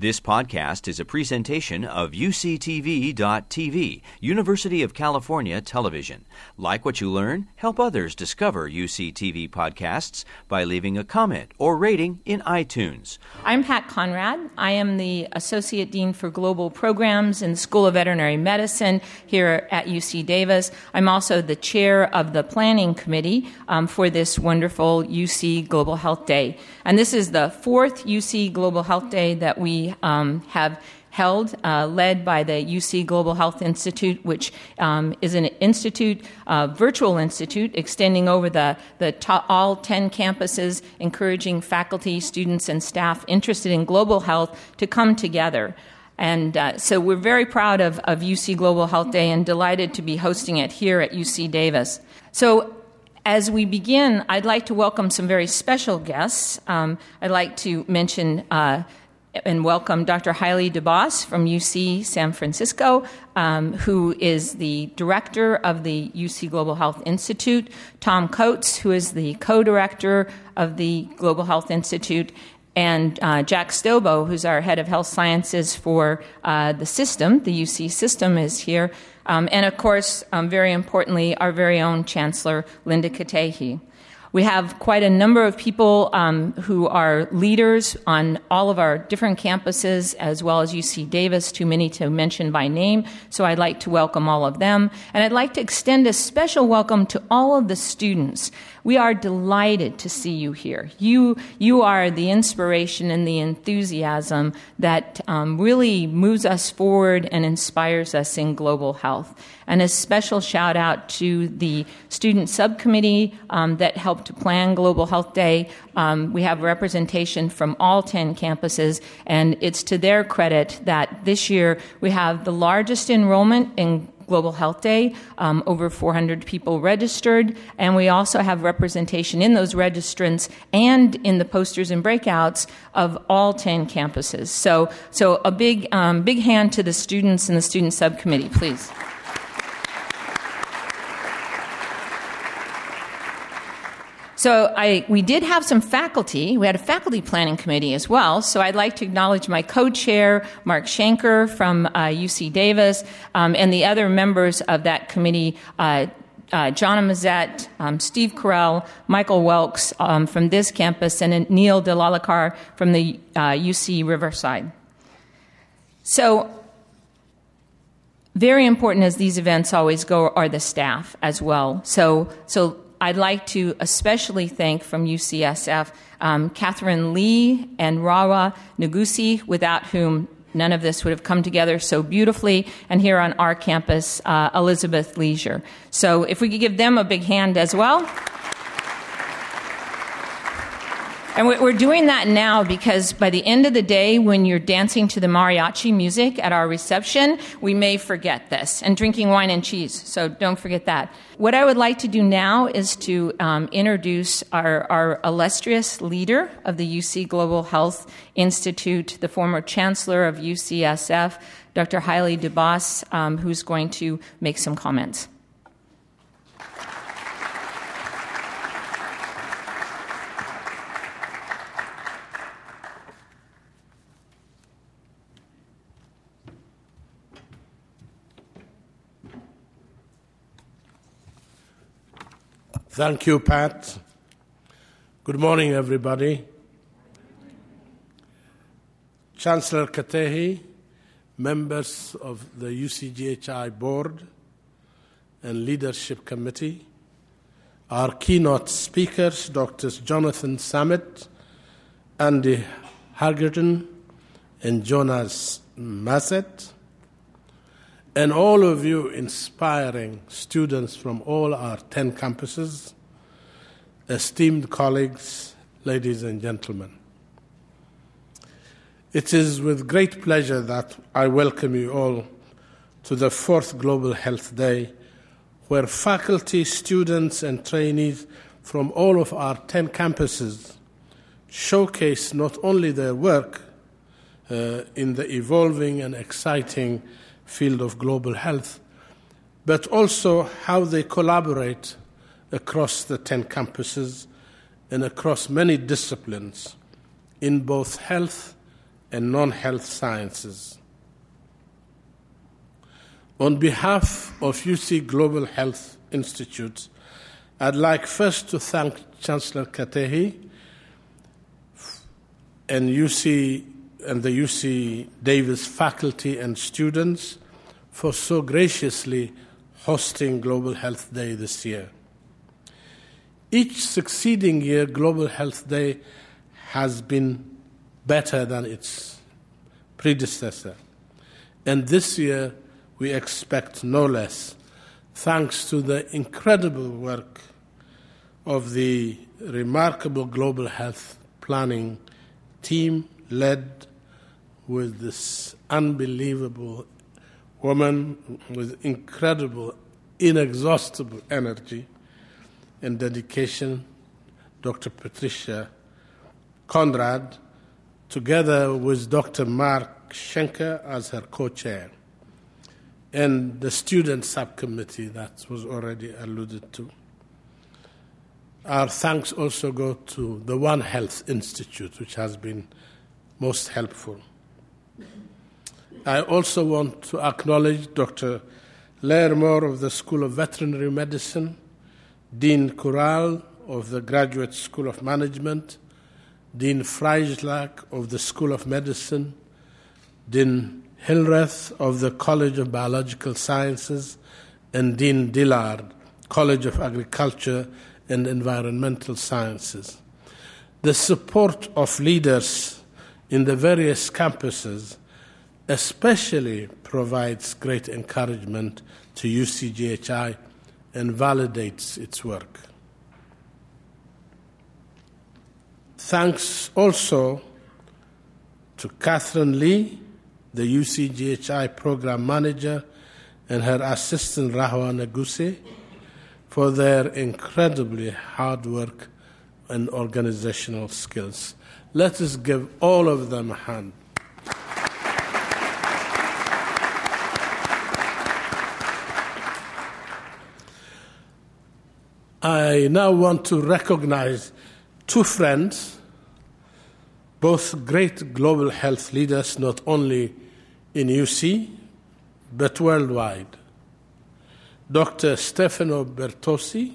This podcast is a presentation of UCTV.tv, University of California Television. Like what you learn? Help others discover UCTV podcasts by leaving a comment or rating in iTunes. I'm Pat Conrad. I am the Associate Dean for Global Programs in the School of Veterinary Medicine here at UC Davis. I'm also the chair of the Planning Committee um, for this wonderful UC Global Health Day. And this is the fourth UC Global Health Day that we um, have held, uh, led by the UC Global Health Institute, which um, is an institute, uh, virtual institute, extending over the, the to- all 10 campuses, encouraging faculty, students, and staff interested in global health to come together. And uh, so we're very proud of, of UC Global Health Day and delighted to be hosting it here at UC Davis. So as we begin, I'd like to welcome some very special guests. Um, I'd like to mention uh, and welcome Dr. Haile Debas from UC San Francisco, um, who is the director of the UC Global Health Institute, Tom Coates, who is the co director of the Global Health Institute, and uh, Jack Stobo, who's our head of health sciences for uh, the system, the UC system, is here. Um, and of course, um, very importantly, our very own Chancellor, Linda Katehi. We have quite a number of people um, who are leaders on all of our different campuses, as well as UC Davis, too many to mention by name. So I'd like to welcome all of them. And I'd like to extend a special welcome to all of the students. We are delighted to see you here. You, you are the inspiration and the enthusiasm that um, really moves us forward and inspires us in global health. And a special shout out to the student subcommittee um, that helped plan Global Health Day. Um, we have representation from all 10 campuses, and it's to their credit that this year we have the largest enrollment in Global Health Day, um, over 400 people registered, and we also have representation in those registrants and in the posters and breakouts of all 10 campuses. So, so a big, um, big hand to the students and the student subcommittee, please. So I, we did have some faculty. We had a faculty planning committee as well. So I'd like to acknowledge my co-chair, Mark Schenker from uh, UC Davis, um, and the other members of that committee. Uh, uh, John Mazet, um, Steve Currall, Michael Wilkes um, from this campus, and Neil Delalakar from the UC uh, Riverside. So, very important as these events always go are the staff as well. So, so I'd like to especially thank from UCSF um, Catherine Lee and Rawa Nagusi, without whom none of this would have come together so beautifully. And here on our campus, uh, Elizabeth Leisure. So if we could give them a big hand as well. And we're doing that now because by the end of the day, when you're dancing to the mariachi music at our reception, we may forget this and drinking wine and cheese. So don't forget that. What I would like to do now is to um, introduce our, our illustrious leader of the UC Global Health Institute, the former chancellor of UCSF, Dr. Haile Debas, um, who's going to make some comments. Thank you, Pat. Good morning, everybody. Chancellor Katehi, members of the UCGHI board and leadership committee, our keynote speakers, Drs. Jonathan Samet, Andy Hargadon, and Jonas Mazet, and all of you inspiring students from all our 10 campuses, esteemed colleagues, ladies and gentlemen. It is with great pleasure that I welcome you all to the fourth Global Health Day, where faculty, students, and trainees from all of our 10 campuses showcase not only their work uh, in the evolving and exciting field of global health, but also how they collaborate across the 10 campuses and across many disciplines in both health and non health sciences. On behalf of UC Global Health Institute, I'd like first to thank Chancellor Katehi and UC and the UC Davis faculty and students for so graciously hosting Global Health Day this year. Each succeeding year, Global Health Day has been better than its predecessor. And this year, we expect no less, thanks to the incredible work of the remarkable global health planning team led with this unbelievable woman with incredible, inexhaustible energy and dedication, Dr. Patricia Conrad, together with Dr. Mark Schenker as her co chair, and the student subcommittee that was already alluded to. Our thanks also go to the One Health Institute, which has been most helpful. I also want to acknowledge Dr. Lairmore of the School of Veterinary Medicine, Dean Currall of the Graduate School of Management, Dean Freischlag of the School of Medicine, Dean Hildreth of the College of Biological Sciences, and Dean Dillard, College of Agriculture and Environmental Sciences. The support of leaders in the various campuses especially provides great encouragement to UCGHI and validates its work. Thanks also to Catherine Lee, the UCGHI program manager, and her assistant Rahwa Naguse for their incredibly hard work and organizational skills. Let us give all of them a hand. I now want to recognize two friends, both great global health leaders, not only in UC, but worldwide. Dr. Stefano Bertozzi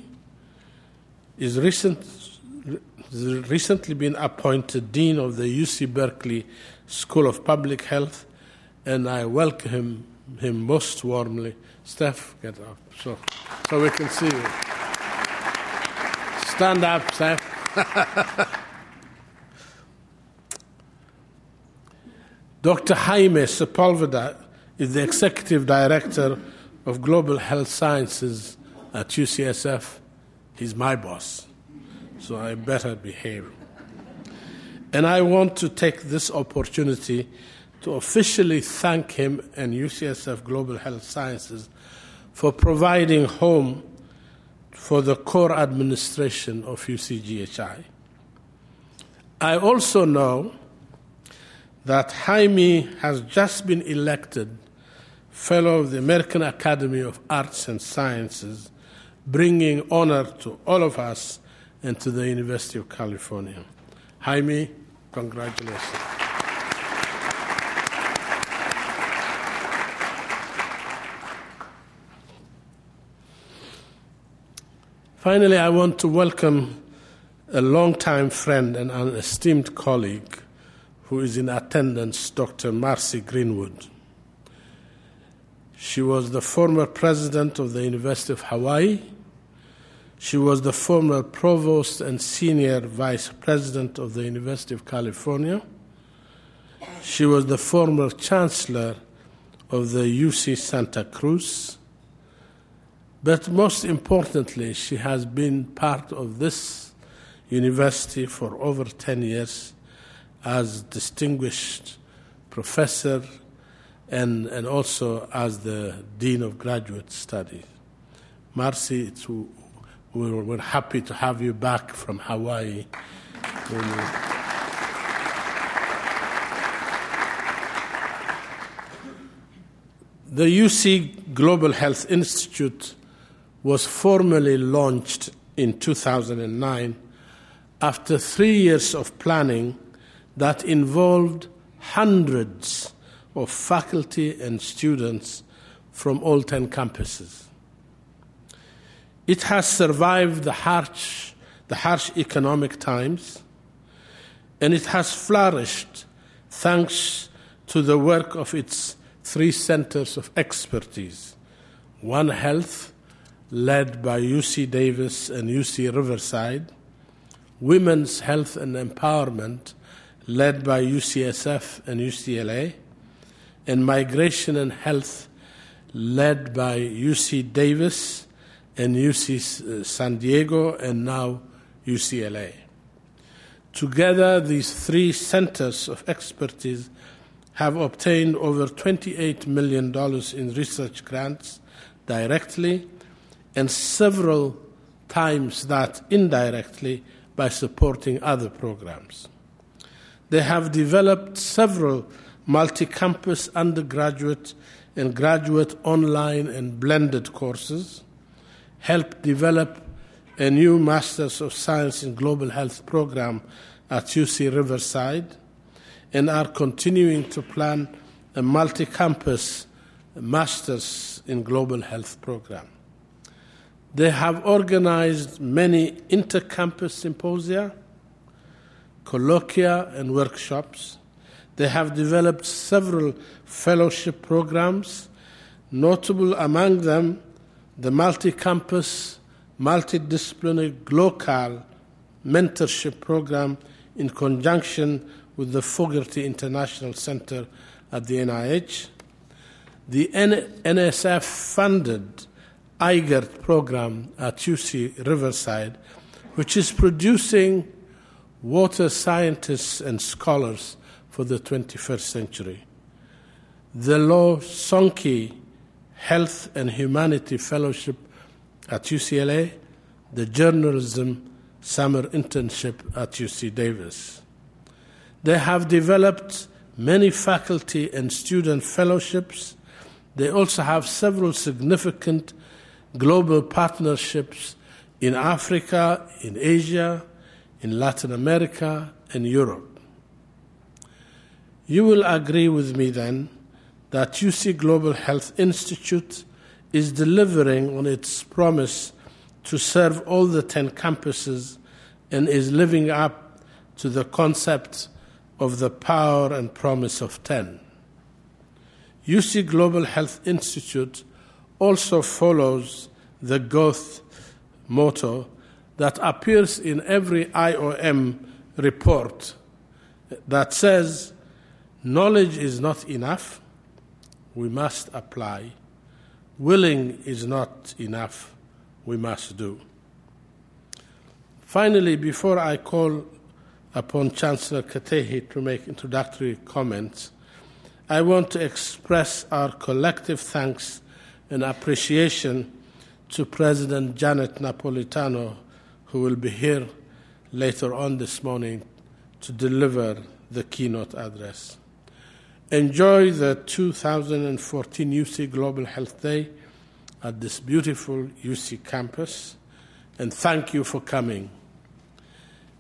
is recent, recently been appointed Dean of the UC Berkeley School of Public Health, and I welcome him, most warmly. Steph, get up so, so we can see you. Stand up, Steph. Dr. Jaime Sepulveda is the Executive Director of Global Health Sciences at UCSF. He's my boss, so I better behave. And I want to take this opportunity to officially thank him and UCSF Global Health Sciences for providing home for the core administration of UCGHI. I also know that Jaime has just been elected Fellow of the American Academy of Arts and Sciences, bringing honor to all of us and to the University of California. Jaime, congratulations. Finally, I want to welcome a longtime friend and an esteemed colleague who is in attendance, Dr. Marcy Greenwood. She was the former president of the University of Hawaii. She was the former provost and senior vice president of the University of California. She was the former chancellor of the UC Santa Cruz. But most importantly, she has been part of this university for over 10 years as distinguished professor and, and also as the Dean of Graduate Studies. Marcy, it's, we're, we're happy to have you back from Hawaii. The UC Global Health Institute was formally launched in 2009 after three years of planning that involved hundreds of faculty and students from all 10 campuses. It has survived the harsh, the harsh economic times, and it has flourished thanks to the work of its three centers of expertise. One Health, led by UC Davis and UC Riverside, Women's Health and Empowerment, led by UCSF and UCLA, and Migration and Health, led by UC Davis and UC uh, San Diego, and now UCLA. Together, these three centers of expertise have obtained over $28 million in research grants directly and several times that indirectly by supporting other programs. They have developed several multi campus undergraduate and graduate online and blended courses, helped develop a new Masters of Science in Global Health program at UC Riverside, and are continuing to plan a multi campus Masters in Global Health program. They have organized many inter-campus symposia, colloquia, and workshops. They have developed several fellowship programs, notable among them the multi campus, multidisciplinary GLOCAL mentorship program in conjunction with the Fogarty International Center at the NIH. The NSF funded IGERT program at UC Riverside, which is producing water scientists and scholars for the 21st century. The Lo Sonky Health and Humanity Fellowship at UCLA, the Journalism Summer Internship at UC Davis. They have developed many faculty and student fellowships. They also have several significant global partnerships in Africa, in Asia, in Latin America, and Europe. You will agree with me then that UC Global Health Institute is delivering on its promise to serve all the 10 campuses and is living up to the concept of the power and promise of 10. UC Global Health Institute also follows the growth motto that appears in every IOM report that says knowledge is not enough, we must apply. Willing is not enough, we must do. Finally, before I call upon Chancellor Katehi to make introductory comments, I want to express our collective thanks and appreciation to President Janet Napolitano, who will be here later on this morning to deliver the keynote address. Enjoy the 2014 UC Global Health Day at this beautiful UC campus, and thank you for coming.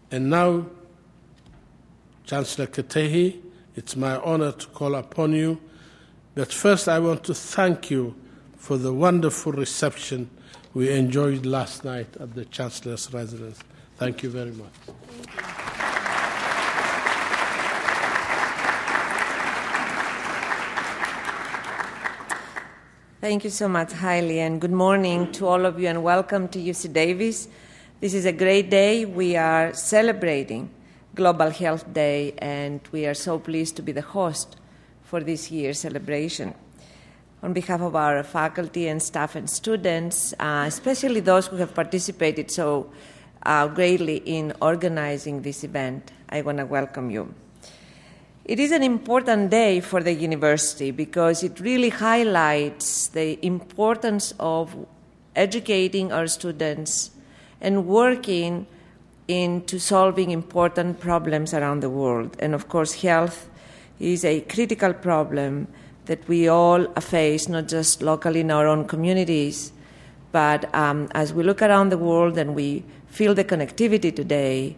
And now, Chancellor Katehi, it's my honor to call upon you. But first, I want to thank you for the wonderful reception we enjoyed last night at the Chancellor's residence. Thank you very much. Thank you so much, Haile, and good morning to all of you, and welcome to UC Davis. This is a great day. We are celebrating Global Health Day, and we are so pleased to be the host for this year's celebration. On behalf of our faculty and staff and students, uh, especially those who have participated so uh, greatly in organizing this event, I want to welcome you. It is an important day for the university because it really highlights the importance of educating our students and working into solving important problems around the world. And of course, health is a critical problem that we all face, not just locally in our own communities, but um, as we look around the world and we feel the connectivity today,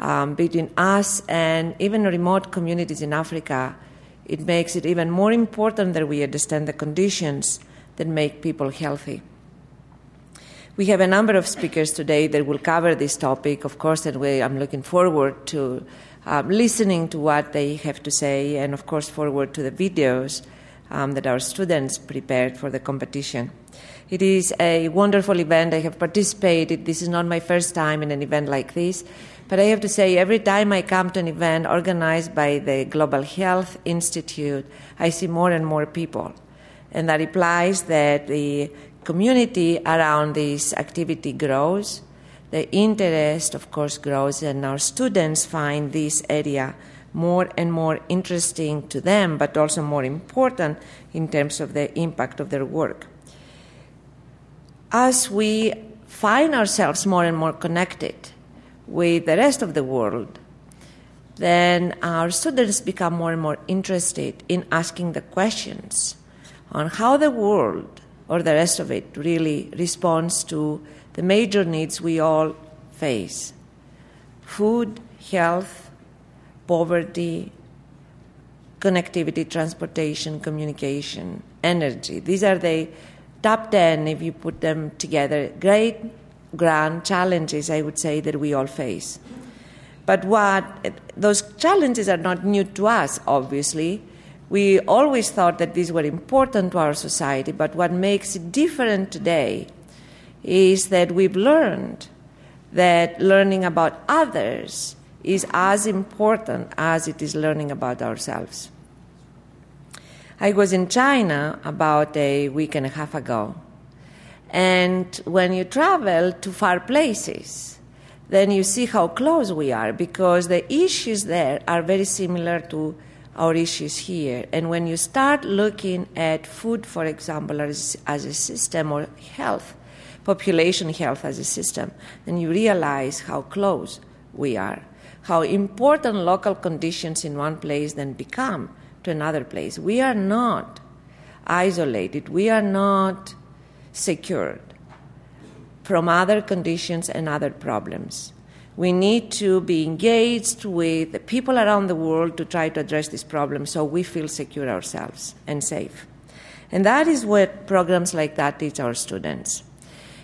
um, between us and even remote communities in Africa, it makes it even more important that we understand the conditions that make people healthy. We have a number of speakers today that will cover this topic, of course, and we, I'm looking forward to um, listening to what they have to say, and of course, forward to the videos um, that our students prepared for the competition. It is a wonderful event. I have participated. This is not my first time in an event like this. But I have to say, every time I come to an event organized by the Global Health Institute, I see more and more people. And that implies that the community around this activity grows. The interest, of course, grows, and our students find this area more and more interesting to them, but also more important in terms of the impact of their work. As we find ourselves more and more connected with the rest of the world, then our students become more and more interested in asking the questions on how the world or the rest of it really responds to the major needs we all face food, health, poverty, connectivity, transportation, communication, energy. These are the top 10 if you put them together. Great grand challenges, I would say, that we all face. But what those challenges are not new to us, obviously. We always thought that these were important to our society, but what makes it different today is that we've learned that learning about others is as important as it is learning about ourselves. I was in China about a week and a half ago, and when you travel to far places, then you see how close we are because the issues there are very similar to our issues here. And when you start looking at food, for example, as, as a system or health, population health as a system, then you realize how close we are, how important local conditions in one place then become to another place. We are not isolated, we are not secured from other conditions and other problems. We need to be engaged with the people around the world to try to address this problem so we feel secure ourselves and safe. And that is what programs like that teach our students.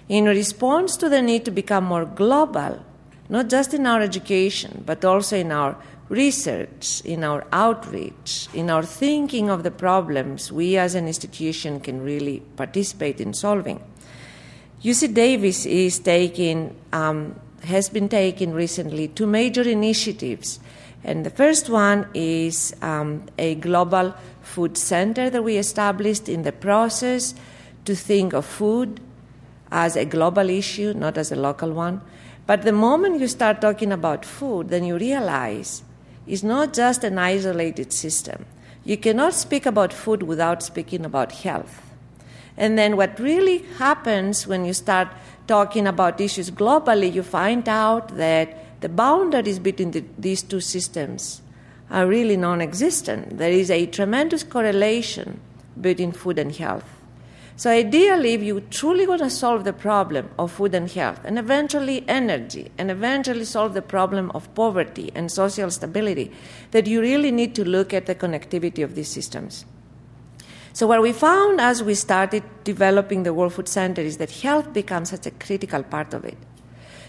In response to the need to become more global, not just in our education, but also in our research, in our outreach, in our thinking of the problems we as an institution can really participate in solving. UC Davis is taking, um, has been taking recently two major initiatives. And the first one is um, a global food center that we established in the process to think of food as a global issue, not as a local one. But the moment you start talking about food, then you realize it's not just an isolated system. You cannot speak about food without speaking about health. And then what really happens when you start talking about issues globally, you find out that the boundaries between the, these two systems are really non existent. There is a tremendous correlation between food and health. So, ideally, if you truly want to solve the problem of food and health, and eventually energy, and eventually solve the problem of poverty and social stability, that you really need to look at the connectivity of these systems. So, what we found as we started developing the World Food Center is that health becomes such a critical part of it.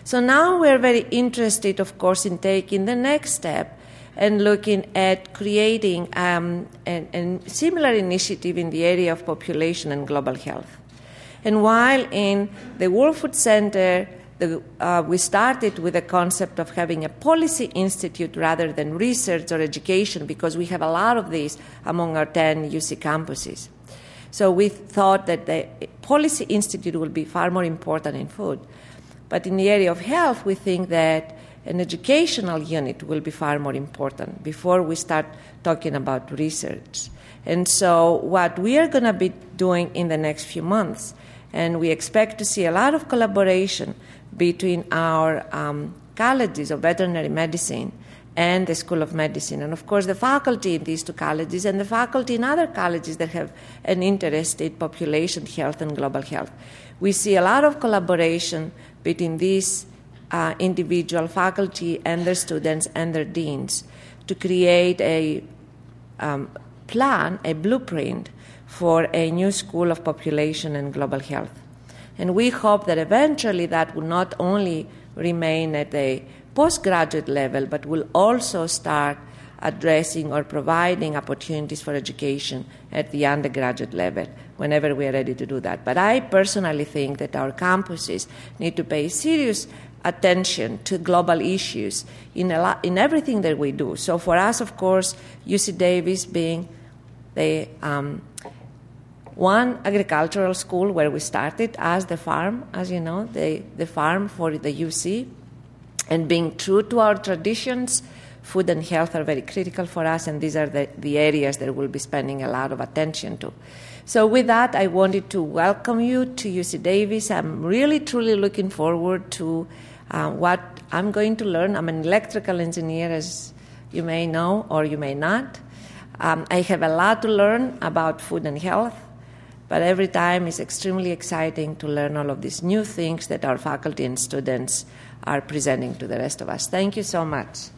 So, now we're very interested, of course, in taking the next step and looking at creating um, a, similar initiative in the area of population and global health. And while in the World Food Center, the, uh, we started with the concept of having a policy institute rather than research or education because we have a lot of these among our 10 UC campuses. So we thought that the policy institute will be far more important in food. But in the area of health, we think that an educational unit will be far more important before we start talking about research. And so, what we are going to be doing in the next few months, and we expect to see a lot of collaboration between our um, colleges of veterinary medicine and the School of Medicine, and of course the faculty in these two colleges and the faculty in other colleges that have an interest in population health and global health. We see a lot of collaboration between these uh, individual faculty and their students and their deans to create a um, plan, a blueprint for a new school of population and global health. And we hope that eventually that will not only remain at a postgraduate level, but will also start addressing or providing opportunities for education at the undergraduate level whenever we are ready to do that. But I personally think that our campuses need to pay serious attention to global issues in, lot, in everything that we do. So for us, of course, UC Davis being the um, one agricultural school where we started as the farm, as you know, the, the farm for the UC, and being true to our traditions, food and health are very critical for us, and these are the, the areas that we'll be spending a lot of attention to. So, with that, I wanted to welcome you to UC Davis. I'm really, truly looking forward to uh, what I'm going to learn. I'm an electrical engineer, as you may know or you may not. Um, I have a lot to learn about food and health, but every time it's extremely exciting to learn all of these new things that our faculty and students are presenting to the rest of us. Thank you so much.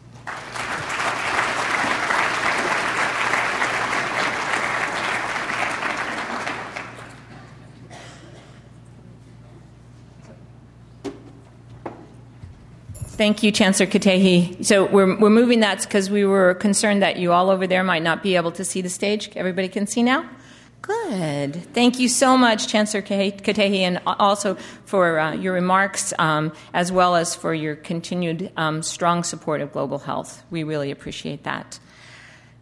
Thank you, Chancellor Katehi. So we're, we're moving that because we were concerned that you all over there might not be able to see the stage. Everybody can see now? Good. Thank you so much, Chancellor Katehi, and also for uh, your remarks, um, as well as for your continued um, strong support of global health. We really appreciate that.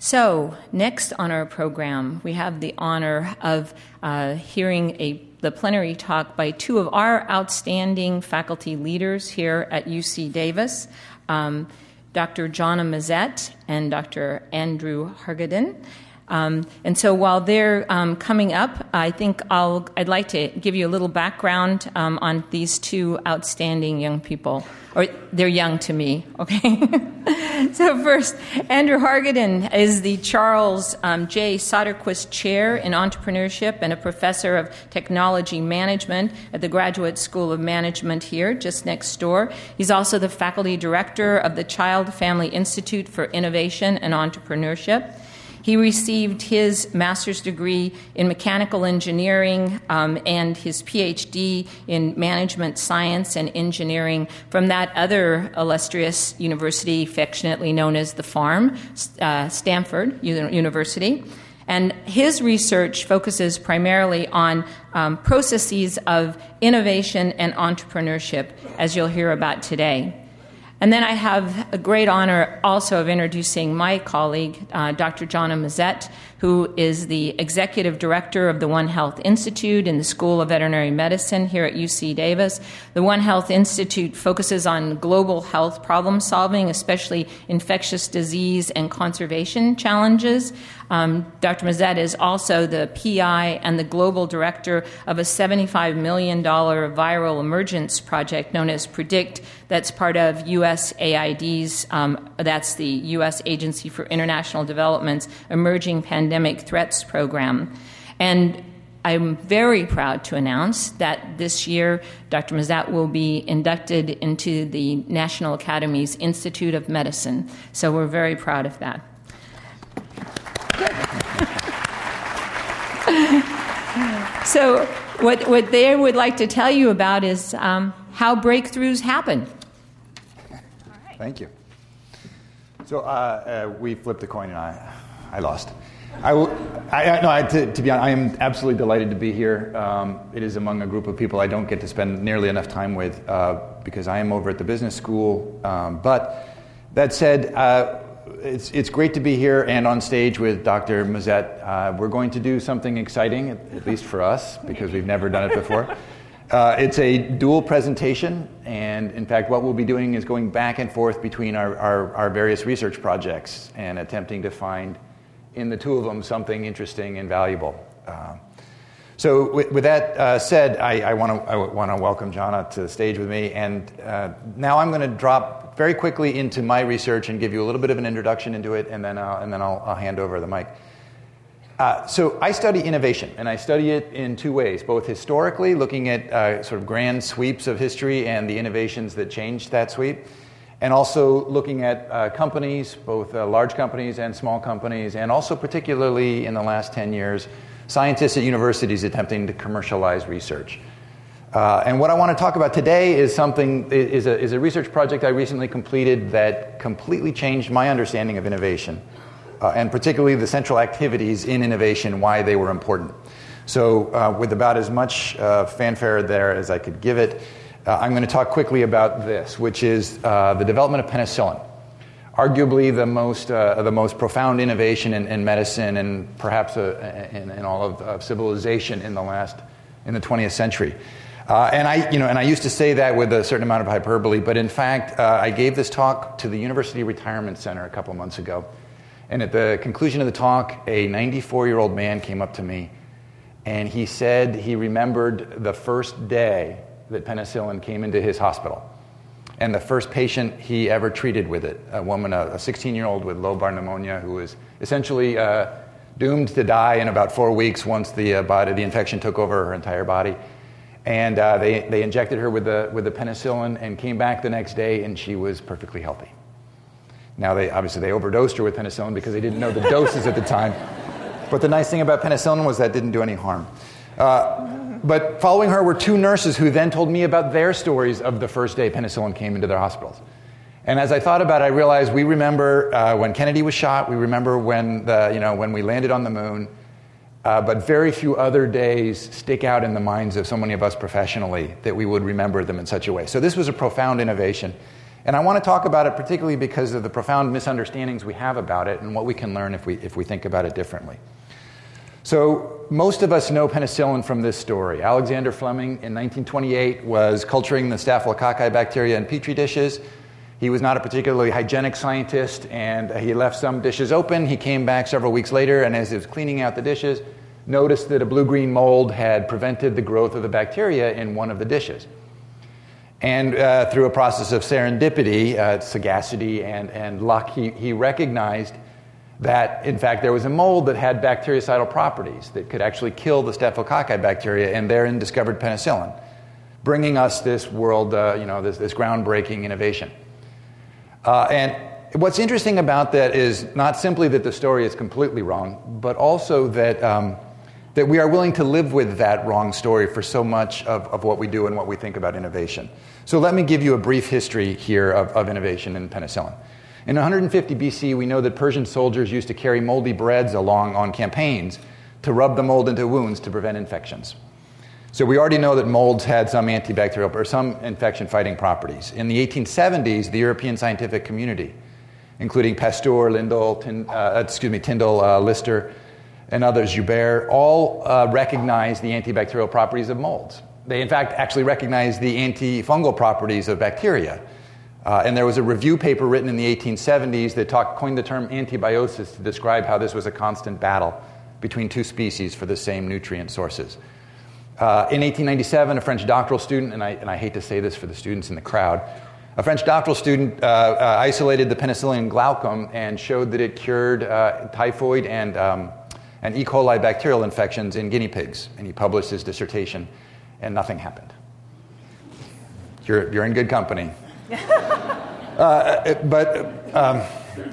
So, next on our program, we have the honor of uh, hearing a the plenary talk by two of our outstanding faculty leaders here at UC Davis, um, Dr. Jonna Mazet and Dr. Andrew Hargadon. Um, and so while they're um, coming up, I think I'll, I'd like to give you a little background um, on these two outstanding young people. Or they're young to me, okay? so, first, Andrew Hargadon is the Charles um, J. Soderquist Chair in Entrepreneurship and a professor of technology management at the Graduate School of Management here, just next door. He's also the faculty director of the Child Family Institute for Innovation and Entrepreneurship. He received his master's degree in mechanical engineering um, and his PhD in management science and engineering from that other illustrious university, affectionately known as the Farm, uh, Stanford University. And his research focuses primarily on um, processes of innovation and entrepreneurship, as you'll hear about today. And then I have a great honor also of introducing my colleague, uh, Dr. Jonna Mazet, who is the executive director of the One Health Institute in the School of Veterinary Medicine here at UC Davis. The One Health Institute focuses on global health problem solving, especially infectious disease and conservation challenges. Um, Dr. Mazet is also the PI and the global director of a $75 million viral emergence project known as PREDICT, that's part of USAID's, um, that's the U.S. Agency for International Development's Emerging Pandemic Threats Program. And I'm very proud to announce that this year Dr. Mazet will be inducted into the National Academy's Institute of Medicine. So we're very proud of that. so, what, what they would like to tell you about is um, how breakthroughs happen. Thank you. So, uh, uh, we flipped a coin and I, I lost. I, I, no, I, to, to, be honest, I am absolutely delighted to be here. Um, it is among a group of people I don't get to spend nearly enough time with uh, because I am over at the business school. Um, but that said, uh, it's, it's great to be here and on stage with Dr. Mazet. Uh, we're going to do something exciting, at, at, least for us, because we've never done it before. Uh, it's a dual presentation, and in fact, what we'll be doing is going back and forth between our, our, our various research projects and attempting to find in the two of them something interesting and valuable. Uh, so, with, with that uh, said, I, I want to welcome Jana to the stage with me. And uh, now I'm going to drop very quickly into my research and give you a little bit of an introduction into it, and then, I'll, and then I'll, I'll hand over the mic. Uh, so I study innovation, and I study it in two ways both historically, looking at uh, sort of grand sweeps of history and the innovations that changed that sweep, and also looking at uh, companies, both uh, large companies and small companies, and also particularly in the last 10 years, scientists at universities attempting to commercialize research. Uh, and what I want to talk about today is something is a, is a research project I recently completed that completely changed my understanding of innovation uh, and particularly the central activities in innovation, why they were important. So, uh, with about as much uh, fanfare there as I could give it, uh, I'm going to talk quickly about this, which is uh, the development of penicillin. Arguably the most, the most profound innovation in, in medicine and perhaps in, in, all of, of, civilization in the last, in the 20th century. And, I, you know, and I used to say that with a certain amount of hyperbole, but in fact, I gave this talk to the University Retirement Center a couple months ago. And at the conclusion of the talk, a 94 year old man came up to me and he said he remembered the first day that penicillin came into his hospital. And the first patient he ever treated with it, a woman, a 16 year old with lobar pneumonia, who was essentially uh, doomed to die in about four weeks once the, uh, body, the infection took over her entire body. And uh, they, they injected her with the, with the penicillin and came back the next day, and she was perfectly healthy. Now, they obviously they overdosed her with penicillin because they didn't know the doses at the time. But the nice thing about penicillin was that didn't do any harm. Uh, but following her were two nurses who then told me about their stories of the first day penicillin came into their hospitals. And as I thought about it, I realized we remember uh, when Kennedy was shot, we remember when, the, you know, when we landed on the moon, uh, but very few other days stick out in the minds of so many of us professionally that we would remember them in such a way. So this was a profound innovation. And I want to talk about it particularly because of the profound misunderstandings we have about it and what we can learn if we, if we think about it differently. So, most of us know penicillin from this story. Alexander Fleming in 1928 was culturing the Staphylococci bacteria in petri dishes. He was not a particularly hygienic scientist and he left some dishes open. He came back several weeks later and, as he was cleaning out the dishes, noticed that a blue green mold had prevented the growth of the bacteria in one of the dishes. And uh, through a process of serendipity, uh, sagacity, and, and luck, he, he recognized that, in fact, there was a mold that had bactericidal properties that could actually kill the Staphylococci bacteria, and therein discovered penicillin, bringing us this world, uh, you know, this, this groundbreaking innovation. Uh, and what's interesting about that is not simply that the story is completely wrong, but also that. Um, that we are willing to live with that wrong story for so much of, of what we do and what we think about innovation. So let me give you a brief history here of, of innovation in penicillin. In 150 BC, we know that Persian soldiers used to carry moldy breads along on campaigns to rub the mold into wounds to prevent infections. So we already know that molds had some antibacterial or some infection fighting properties. In the 1870s, the European scientific community, including Pasteur, Lindell, Tin, uh, excuse me, Tyndall, uh, Lister, and others, Joubert, all uh, recognize the antibacterial properties of molds. They, in fact, actually recognized the antifungal properties of bacteria. Uh, and there was a review paper written in the 1870s that talked, coined the term antibiosis to describe how this was a constant battle between two species for the same nutrient sources. Uh, in 1897, a French doctoral student, and I, and I, hate to say this for the students in the crowd, a French doctoral student uh, uh isolated the Penicillium glaucum and showed that it cured uh, typhoid and um, and E. coli bacterial infections in guinea pigs. And he published his dissertation, and nothing happened. You're, you're in good company. uh, but um,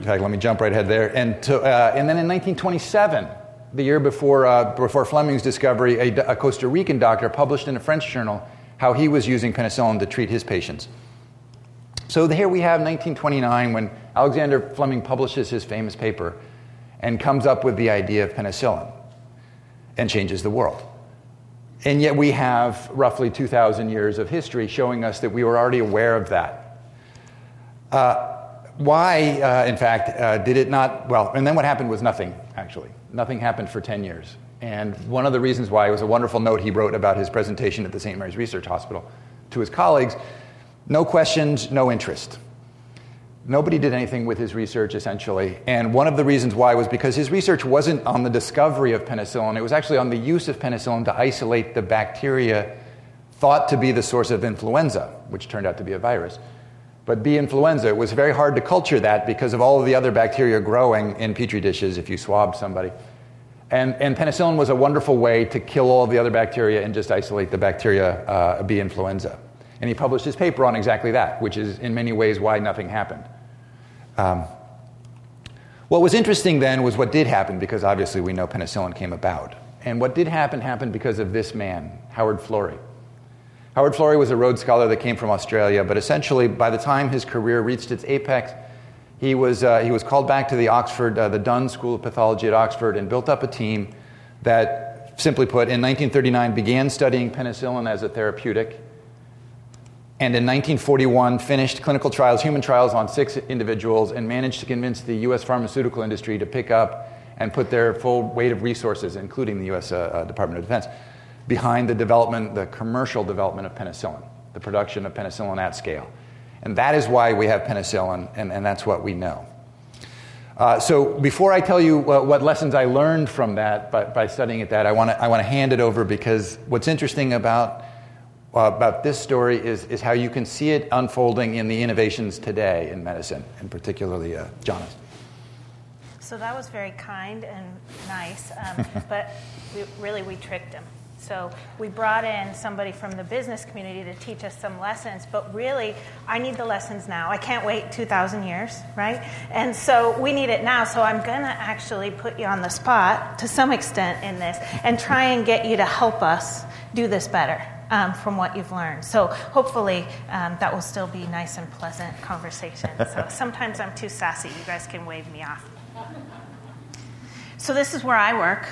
let me jump right ahead there. And, to, uh, and then in 1927, the year before, uh, before Fleming's discovery, a, a Costa Rican doctor published in a French journal how he was using penicillin to treat his patients. So here we have 1929 when Alexander Fleming publishes his famous paper and comes up with the idea of penicillin and changes the world. And yet we have roughly 2,000 years of history showing us that we were already aware of that. Uh, why, uh, in fact, uh, did it not? Well, and then what happened was nothing, actually. Nothing happened for 10 years. And one of the reasons why was a wonderful note he wrote about his presentation at the St. Mary's Research Hospital to his colleagues no questions, no interest. Nobody did anything with his research, essentially. And one of the reasons why was because his research wasn't on the discovery of penicillin, it was actually on the use of penicillin to isolate the bacteria thought to be the source of influenza, which turned out to be a virus. But B influenza, it was very hard to culture that because of all of the other bacteria growing in petri dishes if you swabbed somebody. And, and penicillin was a wonderful way to kill all the other bacteria and just isolate the bacteria uh, B influenza. And he published his paper on exactly that, which is in many ways why nothing happened. Um, what was interesting then was what did happen, because obviously we know penicillin came about. And what did happen happened because of this man, Howard Florey. Howard Florey was a Rhodes Scholar that came from Australia, but essentially, by the time his career reached its apex, he was, uh, he was called back to the Oxford, uh, the Dunn School of Pathology at Oxford, and built up a team that, simply put, in 1939 began studying penicillin as a therapeutic and in 1941 finished clinical trials, human trials on six individuals, and managed to convince the U.S. pharmaceutical industry to pick up and put their full weight of resources, including the U.S. Uh, uh, Department of Defense, behind the development, the commercial development of penicillin, the production of penicillin at scale. And that is why we have penicillin, and, and that's what we know. Uh, so before I tell you what, what, lessons I learned from that by, by studying at that, I want to I hand it over because what's interesting about uh, about this story is, is how you can see it unfolding in the innovations today in medicine, and particularly uh, Jonas. So that was very kind and nice, um, but we, really we tricked him. So we brought in somebody from the business community to teach us some lessons, but really, I need the lessons now. I can't wait 2,000 years, right? And so we need it now. So I'm going to actually put you on the spot to some extent in this and try and get you to help us do this better um, from what you've learned. So hopefully um, that will still be nice and pleasant conversation. So sometimes I'm too sassy. You guys can wave me off. So this is where I work.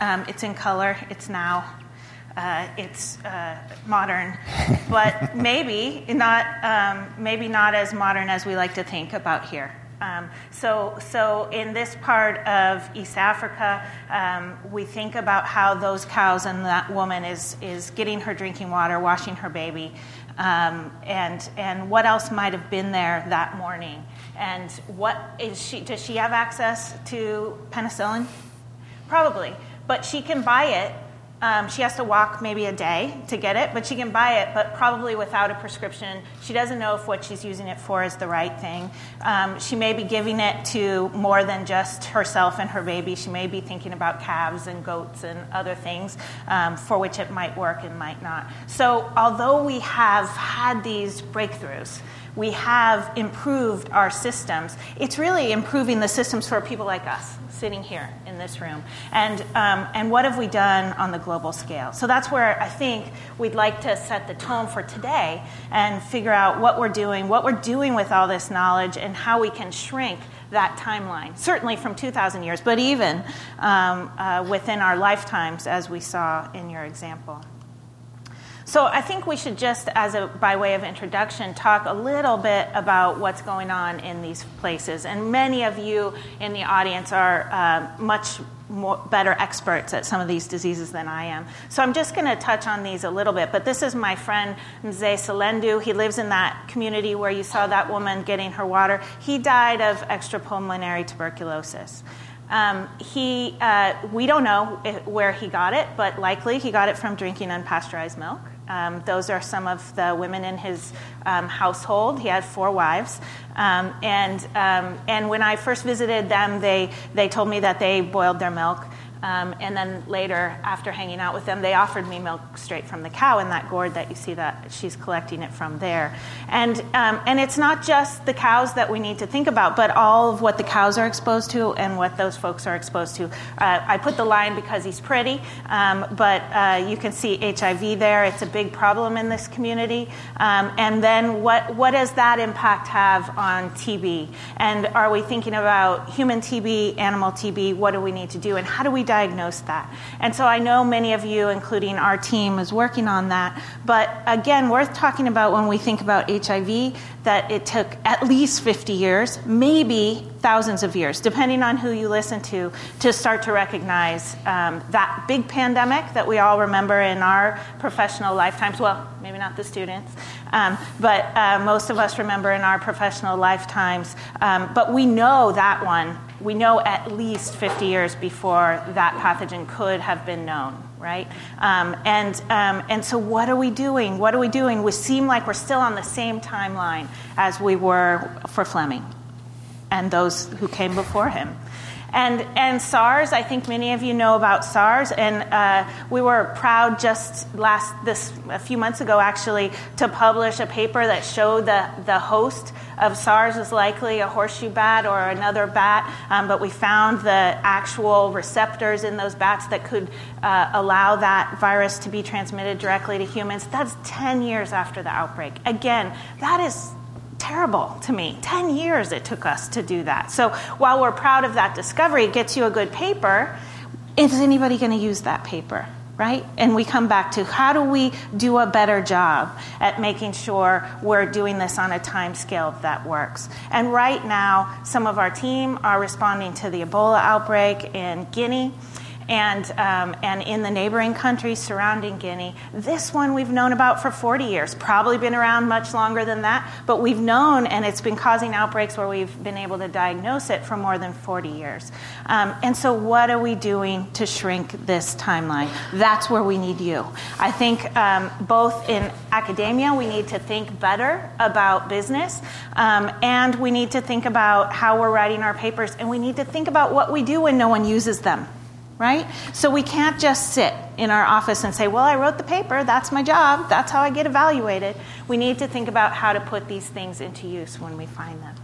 Um, it's in color. It's now. Uh, it's uh, modern, but maybe not. Um, maybe not as modern as we like to think about here. Um, so, so in this part of East Africa, um, we think about how those cows and that woman is, is getting her drinking water, washing her baby, um, and, and what else might have been there that morning. And what is she, does she have access to penicillin? Probably. But she can buy it um, she has to walk maybe a day to get it, but she can buy it, but probably without a prescription. She doesn't know if what she's using it for is the right thing. Um, she may be giving it to more than just herself and her baby. She may be thinking about calves and goats and other things um, for which it might work and might not. So, although we have had these breakthroughs, we have improved our systems. It's really improving the systems for people like us sitting here in this room. And, um, and what have we done on the global scale? So that's where I think we'd like to set the tone for today and figure out what we're doing, what we're doing with all this knowledge, and how we can shrink that timeline, certainly from 2,000 years, but even um, uh, within our lifetimes, as we saw in your example. So I think we should just, as a by way of introduction, talk a little bit about what's going on in these places. And many of you in the audience are uh, much more, better experts at some of these diseases than I am. So I'm just going to touch on these a little bit. But this is my friend Mzee Salendu. He lives in that community where you saw that woman getting her water. He died of extrapulmonary tuberculosis. Um, he, uh, we don't know where he got it, but likely he got it from drinking unpasteurized milk. Um, those are some of the women in his um, household. He had four wives. Um, and, um, and when I first visited them, they, they told me that they boiled their milk. Um, and then later, after hanging out with them, they offered me milk straight from the cow in that gourd that you see that she's collecting it from there. And, um, and it's not just the cows that we need to think about, but all of what the cows are exposed to and what those folks are exposed to. Uh, I put the line because he's pretty, um, but uh, you can see HIV there. It's a big problem in this community. Um, and then what, what does that impact have on TB? And are we thinking about human TB, animal TB? What do we need to do? And how do we diagnose that. And so I know many of you, including our team, is working on that. But again, worth talking about when we think about HIV that it took at least 50 years, maybe thousands of years, depending on who you listen to, to start to recognize um, that big pandemic that we all remember in our professional lifetimes. Well, maybe not the students, um, but uh, most of us remember in our professional lifetimes. Um, but we know that one we know at least 50 years before that pathogen could have been known, right? Um, and, um, and so, what are we doing? What are we doing? We seem like we're still on the same timeline as we were for Fleming and those who came before him. And, and SARS, I think many of you know about SARS, and uh, we were proud just last this a few months ago actually to publish a paper that showed that the host of SARS is likely a horseshoe bat or another bat, um, but we found the actual receptors in those bats that could uh, allow that virus to be transmitted directly to humans. That's 10 years after the outbreak. Again, that is terrible to me. 10 years it took us to do that. So while we're proud of that discovery, it gets you a good paper. Is anybody going to use that paper? Right? And we come back to how do we do a better job at making sure we're doing this on a time scale that works. And right now, some of our team are responding to the Ebola outbreak in Guinea and, um, and in the neighboring countries surrounding Guinea. This one we've known about for 40 years, probably been around much longer than that, but we've known and it's been causing outbreaks where we've been able to diagnose it for more than 40 years. Um, and so, what are we doing to shrink this timeline? That's where we need you. I think um, both in academia, we need to think better about business, um, and we need to think about how we're writing our papers, and we need to think about what we do when no one uses them right? So we can't just sit in our office and say, well, I wrote the paper, that's my job, that's how I get evaluated. We need to think about how to put these things into use when we find them.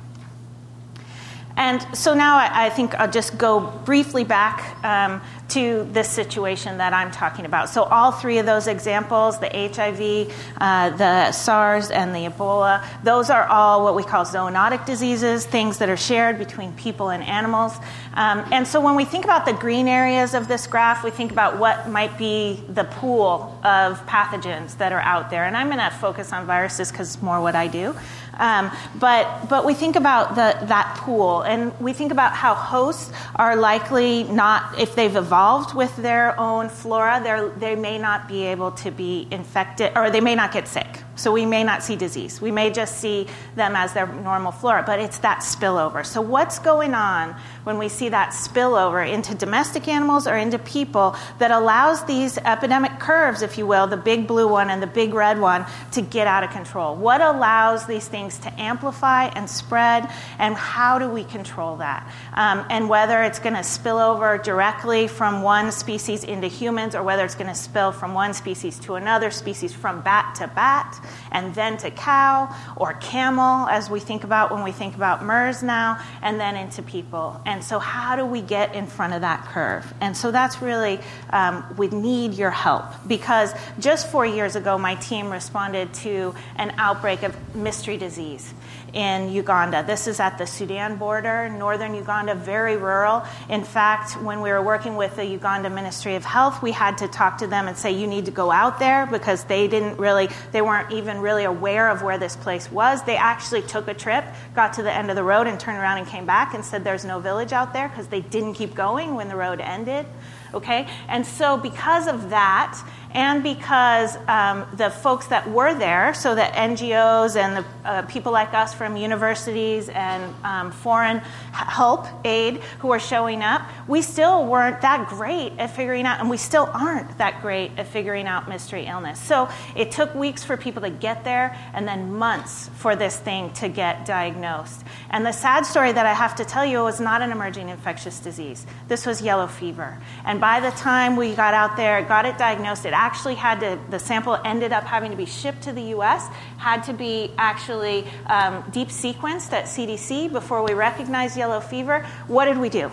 And so now I, I think I'll just go briefly back um, to this situation that I'm talking about. So, all three of those examples the HIV, uh, the SARS, and the Ebola those are all what we call zoonotic diseases, things that are shared between people and animals. Um, and so, when we think about the green areas of this graph, we think about what might be the pool of pathogens that are out there. And I'm going to focus on viruses because it's more what I do. Um, but, but we think about the, that pool, and we think about how hosts are likely not, if they've evolved with their own flora, they may not be able to be infected, or they may not get sick. So we may not see disease. We may just see them as their normal flora, but it's that spillover. So, what's going on when we see that spillover into domestic animals or into people that allows these epidemic curves, if you will, the big blue one and the big red one, to get out of control? What allows these things to amplify and spread, and how do we control that? Um, and whether it's going to spill over directly from one species into humans or whether it's going to spill from one species to another species, from bat to bat and then to cow or camel, as we think about when we think about MERS now, and then into people. And so, how do we get in front of that curve? And so, that's really, um, we need your help because just four years ago, my team responded to an outbreak of mystery disease in Uganda. This is at the Sudan border, northern Uganda, very rural. In fact, when we were working with the Uganda Ministry of Health, we had to talk to them and say, you need to go out there because they didn't really, they weren't even really aware of where this place was. They actually took a trip, got to the end of the road, and turned around and came back and said, there's no village out there because they didn't keep going when the road ended. Okay? And so, because of that, and because um, the folks that were there, so the NGOs and the uh, people like us from universities and um, foreign help, aid, who are showing up, we still weren't that great at figuring out, and we still aren't that great at figuring out mystery illness. So it took weeks for people to get there, and then months for this thing to get diagnosed. And the sad story that I have to tell you was not an emerging infectious disease. This was yellow fever. And by the time we got out there, got it diagnosed, it actually had to, the sample ended up having to be shipped to the US, had to be actually um, deep sequenced at CDC before we recognized yellow fever. What did we do?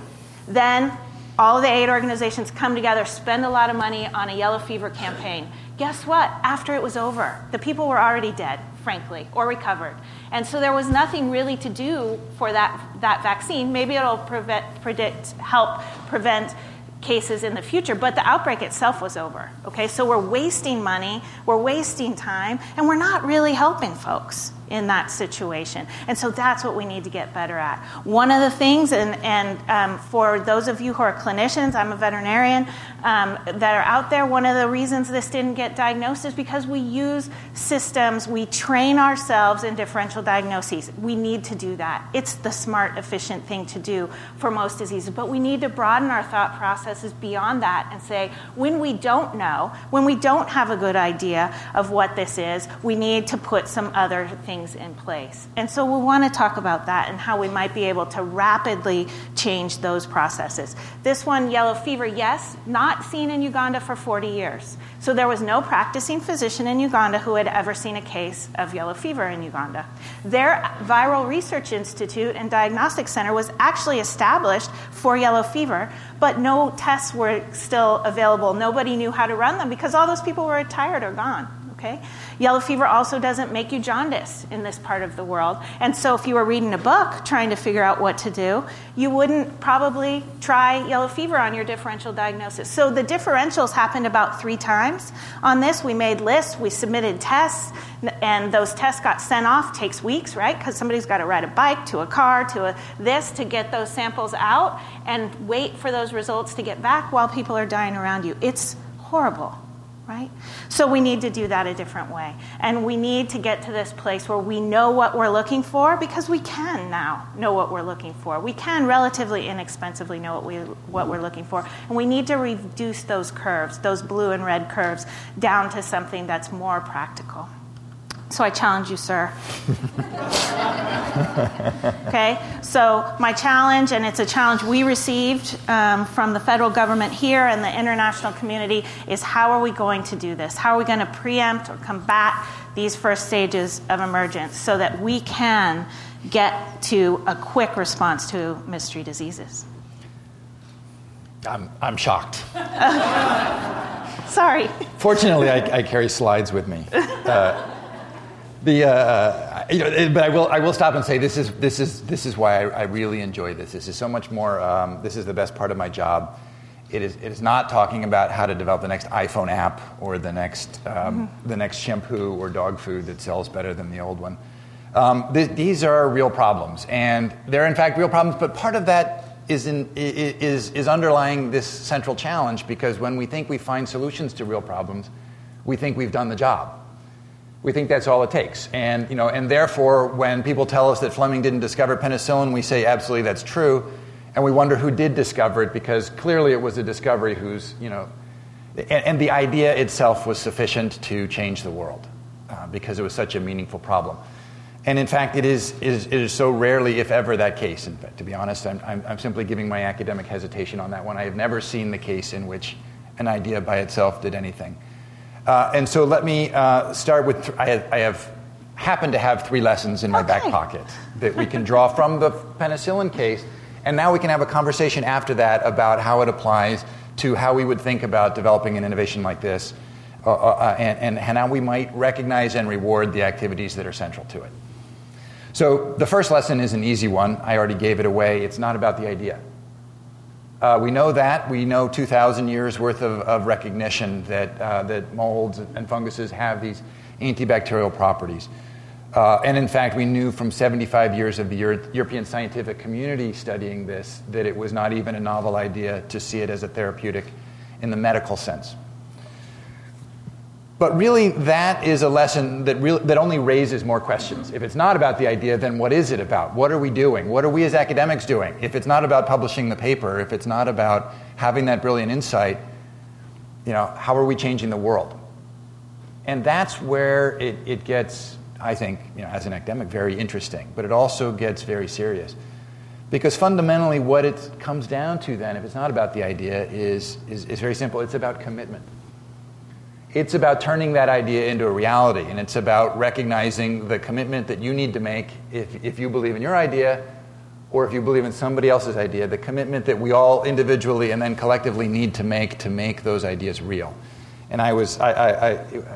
Then all the aid organizations come together, spend a lot of money on a yellow fever campaign. Guess what? After it was over, the people were already dead, frankly, or recovered. And so there was nothing really to do for that, that vaccine. Maybe it'll prevent, predict, help prevent cases in the future, but the outbreak itself was over. Okay, so we're wasting money, we're wasting time, and we're not really helping folks in that situation. And so that's what we need to get better at. One of the things, and, and um, for those of you who are clinicians, I'm a veterinarian, um, that are out there, one of the reasons this didn't get diagnosed is because we use systems, we train ourselves in differential diagnoses. We need to do that. It's the smart, efficient thing to do for most diseases. But we need to broaden our thought processes beyond that and say, when we don't know, when we don't have a good idea of what this is, we need to put some other things things in place. And so we want to talk about that and how we might be able to rapidly change those processes. This one, yellow fever, yes, not seen in Uganda for 40 years. So there was no practicing physician in Uganda who had ever seen a case of yellow fever in Uganda. Their Viral Research Institute and Diagnostic Center was actually established for yellow fever, but no tests were still available. Nobody knew how to run them because all those people were retired or gone. Okay? Yellow fever also doesn't make you jaundice in this part of the world. And so, if you were reading a book trying to figure out what to do, you wouldn't probably try yellow fever on your differential diagnosis. So, the differentials happened about three times on this. We made lists, we submitted tests, and those tests got sent off. Takes weeks, right? Because somebody's got to ride a bike to a car to a this to get those samples out and wait for those results to get back while people are dying around you. It's horrible right? So we need to do that a different way. And we need to get to this place where we know what we're looking for because we can now know what we're looking for. We can relatively inexpensively know what we what we're looking for. And we need to reduce those curves, those blue and red curves down to something that's more practical. So I challenge you, sir. okay, so my challenge, and it's a challenge we received um, from the federal government here and the international community, is how are we going to do this? How are we going to preempt or combat these first stages of emergence so that we can get to a quick response to mystery diseases? I'm, I'm shocked. Sorry. Fortunately, I, I, carry slides with me. Uh, the, uh, you know, but I will, I will stop and say this is, this is, this is why I, I really enjoy this. This is so much more, um, this is the best part of my job. It is, it is not talking about how to develop the next iPhone app or the next, um, mm-hmm. the next shampoo or dog food that sells better than the old one. Um, th- these are real problems, and they're in fact real problems, but part of that is, in, is, is underlying this central challenge because when we think we find solutions to real problems, we think we've done the job. We think that's all it takes. And, you know, and therefore, when people tell us that Fleming didn't discover penicillin, we say absolutely that's true. And we wonder who did discover it because clearly it was a discovery whose, you know, and, and the idea itself was sufficient to change the world uh, because it was such a meaningful problem. And in fact, it is, is, it is so rarely, if ever, that case. In fact, to be honest, I'm, I'm, I'm simply giving my academic hesitation on that one. I have never seen the case in which an idea by itself did anything. Uh, and so let me uh, start with th- I, have, I have happen to have three lessons in my okay. back pocket that we can draw from the penicillin case. And now we can have a conversation after that about how it applies to how we would think about developing an innovation like this uh, uh, uh and, and how we might recognize and reward the activities that are central to it. So the first lesson is an easy one. I already gave it away. It's not about the idea. Uh, we know that. We know 2,000 years worth of, of recognition that, uh, that molds and funguses have these antibacterial properties. Uh, and in fact, we knew from 75 years of the Euro- European scientific community studying this that it was not even a novel idea to see it as a therapeutic in the medical sense. But really, that is a lesson that, really, that only raises more questions. If it's not about the idea, then what is it about? What are we doing? What are we as academics doing? If it's not about publishing the paper, if it's not about having that brilliant insight, you know, how are we changing the world? And that's where it, it gets, I think, you know, as an academic, very interesting. But it also gets very serious. Because fundamentally, what it comes down to then, if it's not about the idea, is, is, is very simple. It's about commitment. It's about turning that idea into a reality, and it's about recognizing the commitment that you need to make if, if you believe in your idea or if you believe in somebody else's idea, the commitment that we all individually and then collectively need to make to make those ideas real. And I was, I, I,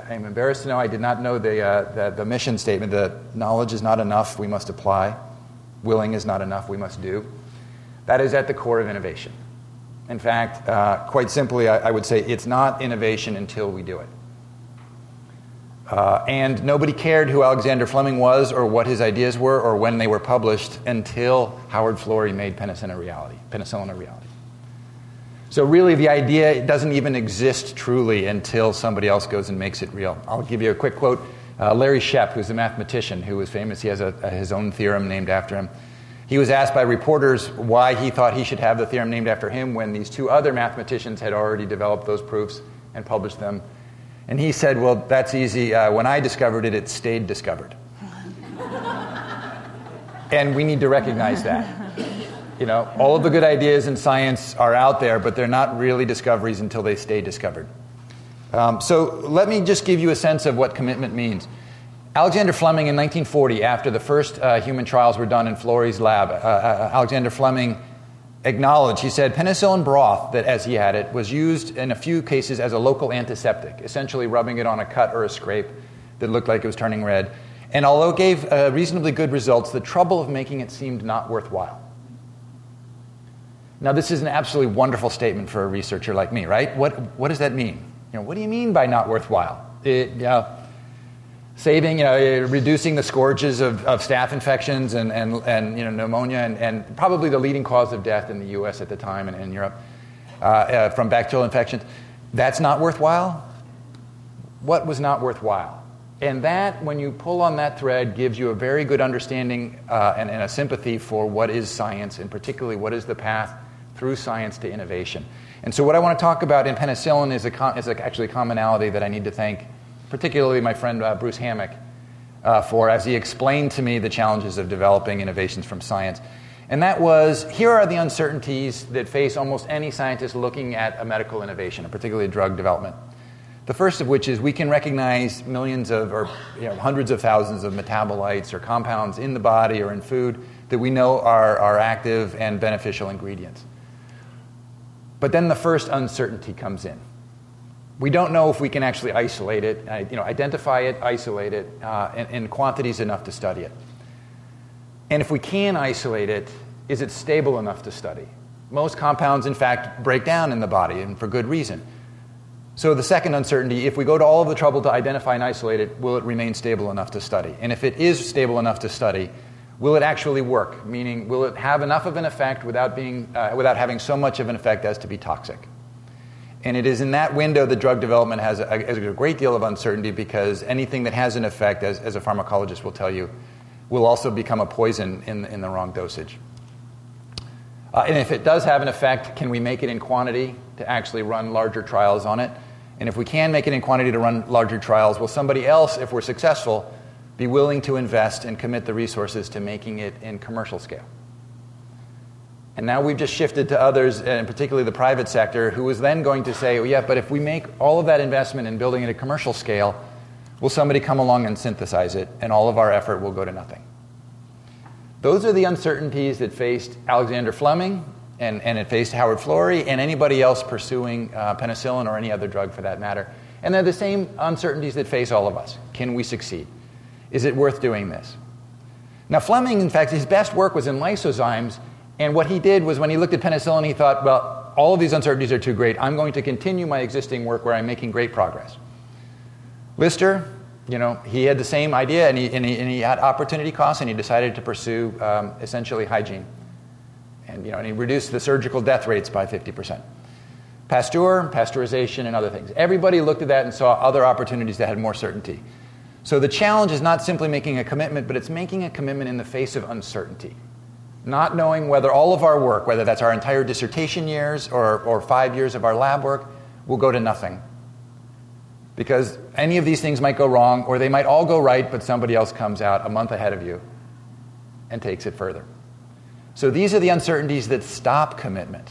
I, am embarrassed to know I did not know the, uh, the, the mission statement that knowledge is not enough, we must apply. Willing is not enough, we must do. That is at the core of innovation. In fact, uh, quite simply, I, I, would say it's not innovation until we do it. Uh, and nobody cared who Alexander Fleming was or what his ideas were or when they were published until Howard Florey made penicillin a reality. Penicillin a reality. So really, the idea doesn't even exist truly until somebody else goes and makes it real. I'll give you a quick quote. Uh, Larry Shepp, who's a mathematician who was famous, he has a, a, his own theorem named after him. He was asked by reporters why he thought he should have the theorem named after him when these two other mathematicians had already developed those proofs and published them. And he said, Well, that's easy. Uh, when I discovered it, it stayed discovered. And we need to recognize that. You know, all of the good ideas in science are out there, but they're not really discoveries until they stay discovered. Um, so let me just give you a sense of what commitment means. Alexander Fleming in 1940, after the first uh, human trials were done in Florey's lab, uh, uh, Alexander Fleming acknowledged, he said, penicillin broth, that as he had it, was used in a few cases as a local antiseptic, essentially rubbing it on a cut or a scrape that looked like it was turning red. And although it gave uh, reasonably good results, the trouble of making it seemed not worthwhile. Now, this is an absolutely wonderful statement for a researcher like me, right? What, what does that mean? You know, what do you mean by not worthwhile? It, saving, you know, reducing the scourges of, of staph infections and, and, and you know, pneumonia, and, and probably the leading cause of death in the US at the time and in Europe uh, uh, from bacterial infections. That's not worthwhile? What was not worthwhile? And that, when you pull on that thread, gives you a very good understanding uh, and, and, a sympathy for what is science, and particularly what is the path through science to innovation. And so, what I want to talk about in penicillin is, a, is a, actually a commonality that I need to thank, particularly my friend uh, Bruce Hammock, uh, for as he explained to me the challenges of developing innovations from science. And that was here are the uncertainties that face almost any scientist looking at a medical innovation, particularly drug development. The first of which is we can recognize millions of, or you know, hundreds of thousands of metabolites or compounds in the body or in food that we know are, are active and beneficial ingredients. But then the first uncertainty comes in. We don't know if we can actually isolate it, you know, identify it, isolate it, uh, in, in quantities enough to study it. And if we can isolate it, is it stable enough to study? Most compounds, in fact, break down in the body, and for good reason. So, the second uncertainty if we go to all of the trouble to identify and isolate it, will it remain stable enough to study? And if it is stable enough to study, will it actually work? Meaning, will it have enough of an effect without, being, uh, without having so much of an effect as to be toxic? And it is in that window that drug development has a, has a great deal of uncertainty because anything that has an effect, as, as a pharmacologist will tell you, will also become a poison in, in the wrong dosage. Uh, and if it does have an effect, can we make it in quantity to actually run larger trials on it? And if we can make it in quantity to run larger trials, will somebody else, if we're successful, be willing to invest and commit the resources to making it in commercial scale? And now we've just shifted to others, and particularly the private sector, who is then going to say, well, yeah, but if we make all of that investment in building it at a commercial scale, will somebody come along and synthesize it, and all of our effort will go to nothing? Those are the uncertainties that faced Alexander Fleming and, and it faced Howard Florey and anybody else pursuing uh, penicillin or any other drug for that matter. And they're the same uncertainties that face all of us. Can we succeed? Is it worth doing this? Now, Fleming, in fact, his best work was in lysozymes, and what he did was when he looked at penicillin, he thought, well, all of these uncertainties are too great. I'm going to continue my existing work where I'm making great progress. Lister, you know, he had the same idea, and he, and he, and he had opportunity costs, and he decided to pursue um, essentially hygiene. And, you know, and he reduced the surgical death rates by 50%. Pasteur, pasteurization, and other things. Everybody looked at that and saw other opportunities that had more certainty. So the challenge is not simply making a commitment, but it's making a commitment in the face of uncertainty. Not knowing whether all of our work, whether that's our entire dissertation years or, or five years of our lab work, will go to nothing. Because any of these things might go wrong, or they might all go right, but somebody else comes out a month ahead of you and takes it further. So these are the uncertainties that stop commitment.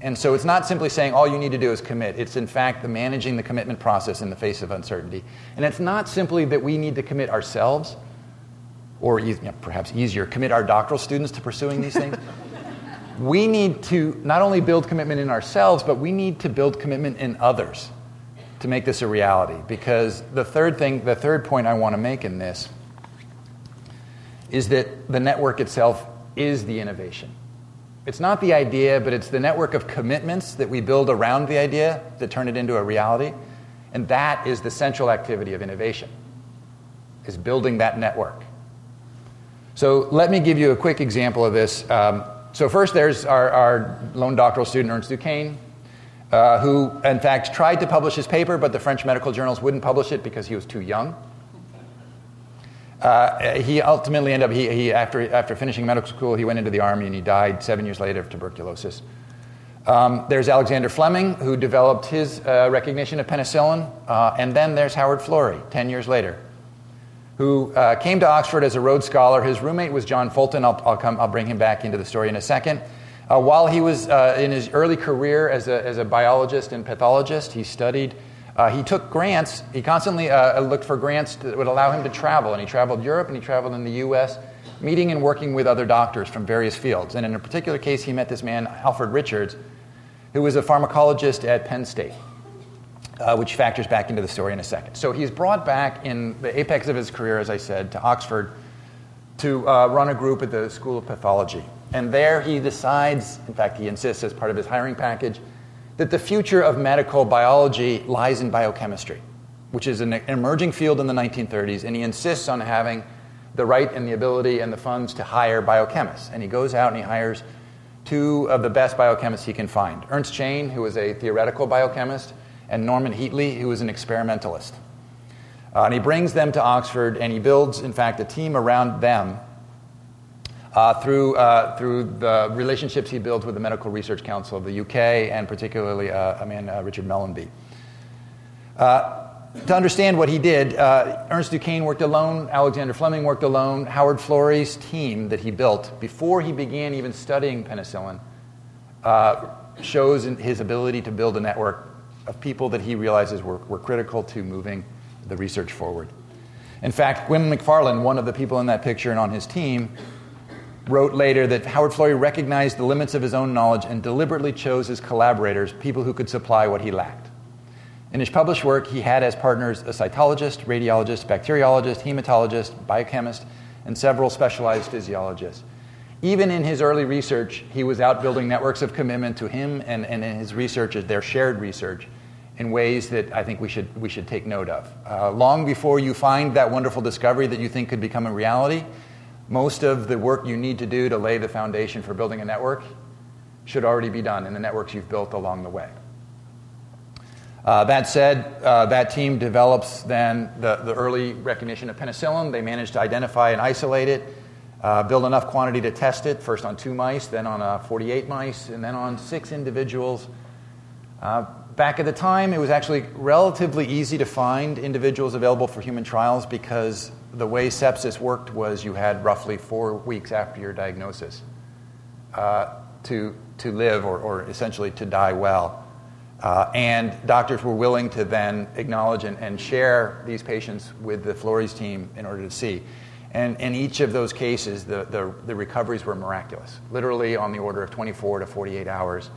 And so it's not simply saying all you need to do is commit. It's in fact the managing the commitment process in the face of uncertainty. And it's not simply that we need to commit ourselves, or you know, perhaps easier, commit our doctoral students to pursuing these things. we need to not only build commitment in ourselves, but we need to build commitment in others to make this a reality. Because the third thing, the third point I want to make in this is that the network itself is the innovation. It's not the idea, but it's the network of commitments that we build around the idea that turn it into a reality. And that is the central activity of innovation, is building that network. So let me give you a quick example of this. Um, so first, there's our, our, lone doctoral student, Ernst Duquesne, uh, who, in fact, tried to publish his paper, but the French medical journals wouldn't publish it because he was too young. Uh, he ultimately ended up, he, he, after, after finishing medical school, he went into the army and he died seven years later of tuberculosis. Um, there's Alexander Fleming, who developed his uh, recognition of penicillin. Uh, and then there's Howard Florey, 10 years later, who uh, came to Oxford as a Rhodes Scholar. His roommate was John Fulton. I'll, I'll, come, I'll bring him back into the story in a second. Uh, while he was uh, in his early career as a, as a biologist and pathologist, he studied. Uh, he took grants. He constantly uh, looked for grants that would allow him to travel. And he traveled Europe and he traveled in the US, meeting and working with other doctors from various fields. And in a particular case, he met this man, Alfred Richards, who was a pharmacologist at Penn State uh, which factors back into the story in a second. So he's brought back in the apex of his career, as I said, to Oxford to uh, run a group at the School of Pathology. And there he decides, in fact, he insists as part of his hiring package, that the future of medical biology lies in biochemistry, which is an emerging field in the 1930s, and he insists on having the right and the ability and the funds to hire biochemists. And he goes out and he hires two of the best biochemists he can find Ernst Chain, who was a theoretical biochemist, and Norman Heatley, who is an experimentalist. Uh, and he brings them to Oxford and he builds, in fact, a team around them uh, through, uh, through the relationships he builds with the Medical Research Council of the UK and particularly uh, a man, uh, Richard Mellanby. Uh, to understand what he did, Ernst Duquesne worked alone, Alexander Fleming worked alone. Howard Florey's team that he built before he began even studying penicillin shows his ability to build a network of people that he realizes were, were critical to moving the research forward. In fact, Gwyn Macfarlane, one of the people in that picture and on his team, wrote later that Howard Florey recognized the limits of his own knowledge and deliberately chose his collaborators people who could supply what he lacked. In his published work, he had as partners a cytologist, radiologist, bacteriologist, hematologist, biochemist, and several specialized physiologists. Even in his early research, he was out building networks of commitment to him and, and in his research, their shared research, in ways that I think we should, we should take note of. Uh, long before you find that wonderful discovery that you think could become a reality, most of the work you need to do to lay the foundation for building a network should already be done in the networks you've built along the way. Uh, that said, uh, that team develops then the, the early recognition of penicillin. They manage to identify and isolate it, uh, build enough quantity to test it, first on two mice, then on uh, 48 mice, and then on six individuals. Uh, back at the time, it was actually relatively easy to find individuals available for human trials because the way sepsis worked was you had roughly four weeks after your diagnosis uh, to, to live or, or essentially to die well. Uh, and doctors were willing to then acknowledge and, and share these patients with the Florey's team in order to see. And in each of those cases, the, the, the recoveries were miraculous, literally on the order of 24 to 48 hours.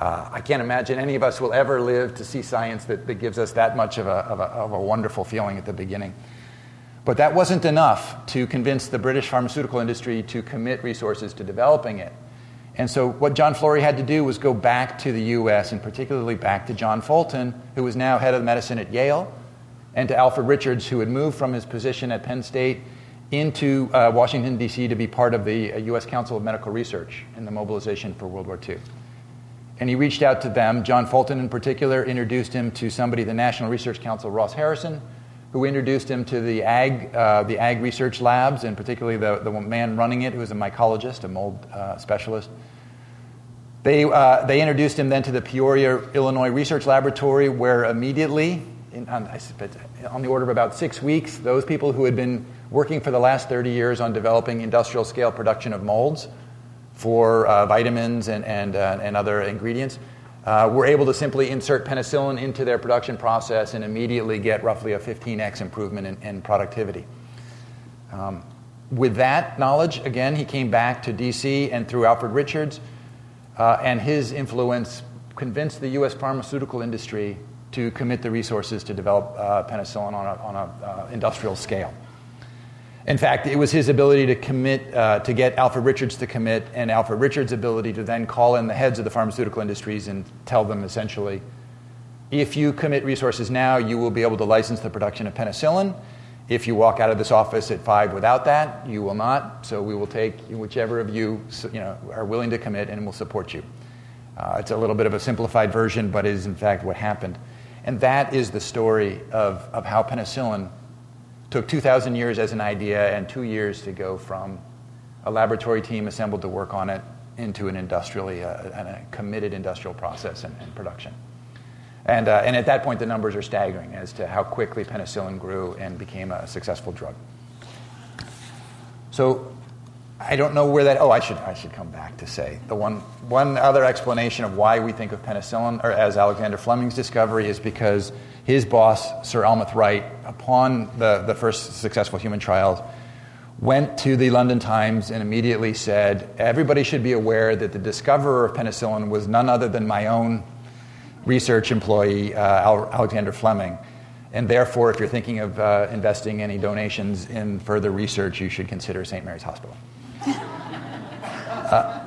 Uh, I can't imagine any of us will ever live to see science that, that gives us that much of a, of, a, of a wonderful feeling at the beginning. But that wasn't enough to convince the British pharmaceutical industry to commit resources to developing it. And so, what John Florey had to do was go back to the US, and particularly back to John Fulton, who was now head of medicine at Yale, and to Alfred Richards, who had moved from his position at Penn State into uh, Washington, D.C., to be part of the uh, U.S. Council of Medical Research in the mobilization for World War II. And he reached out to them. John Fulton, in particular, introduced him to somebody, the National Research Council, Ross Harrison, who introduced him to the ag, uh, the ag research labs, and particularly the, the man running it, who was a mycologist, a mold uh, specialist. They, uh, they introduced him then to the Peoria, Illinois Research Laboratory, where immediately, in, on, on the order of about six weeks, those people who had been working for the last 30 years on developing industrial scale production of molds for uh, vitamins and, and, uh, and other ingredients, uh, were able to simply insert penicillin into their production process and immediately get roughly a 15x improvement in, in productivity. Um, with that knowledge, again, he came back to DC and through Alfred Richards, uh, and his influence convinced the US pharmaceutical industry to commit the resources to develop uh, penicillin on an on a, uh, industrial scale. In fact, it was his ability to commit, uh, to get Alfred Richards to commit, and Alfred Richards' ability to then call in the heads of the pharmaceutical industries and tell them essentially, if you commit resources now, you will be able to license the production of penicillin. If you walk out of this office at five without that, you will not. So we will take whichever of you, you know, are willing to commit, and will support you. Uh, it's a little bit of a simplified version, but it is in fact what happened. And that is the story of, of how penicillin took 2,000 years as an idea and two years to go from a laboratory team assembled to work on it into an industrially, uh, a committed industrial process and, and production. And, uh, and at that point, the numbers are staggering as to how quickly penicillin grew and became a successful drug. So I don't know where that. Oh, I should I should come back to say the one one other explanation of why we think of penicillin or as Alexander Fleming's discovery is because his boss Sir Almroth Wright, upon the the first successful human trials, went to the London Times and immediately said everybody should be aware that the discoverer of penicillin was none other than my own research employee uh, Alexander Fleming. And therefore, if you're thinking of uh, investing any donations in further research, you should consider St. Mary's Hospital. uh,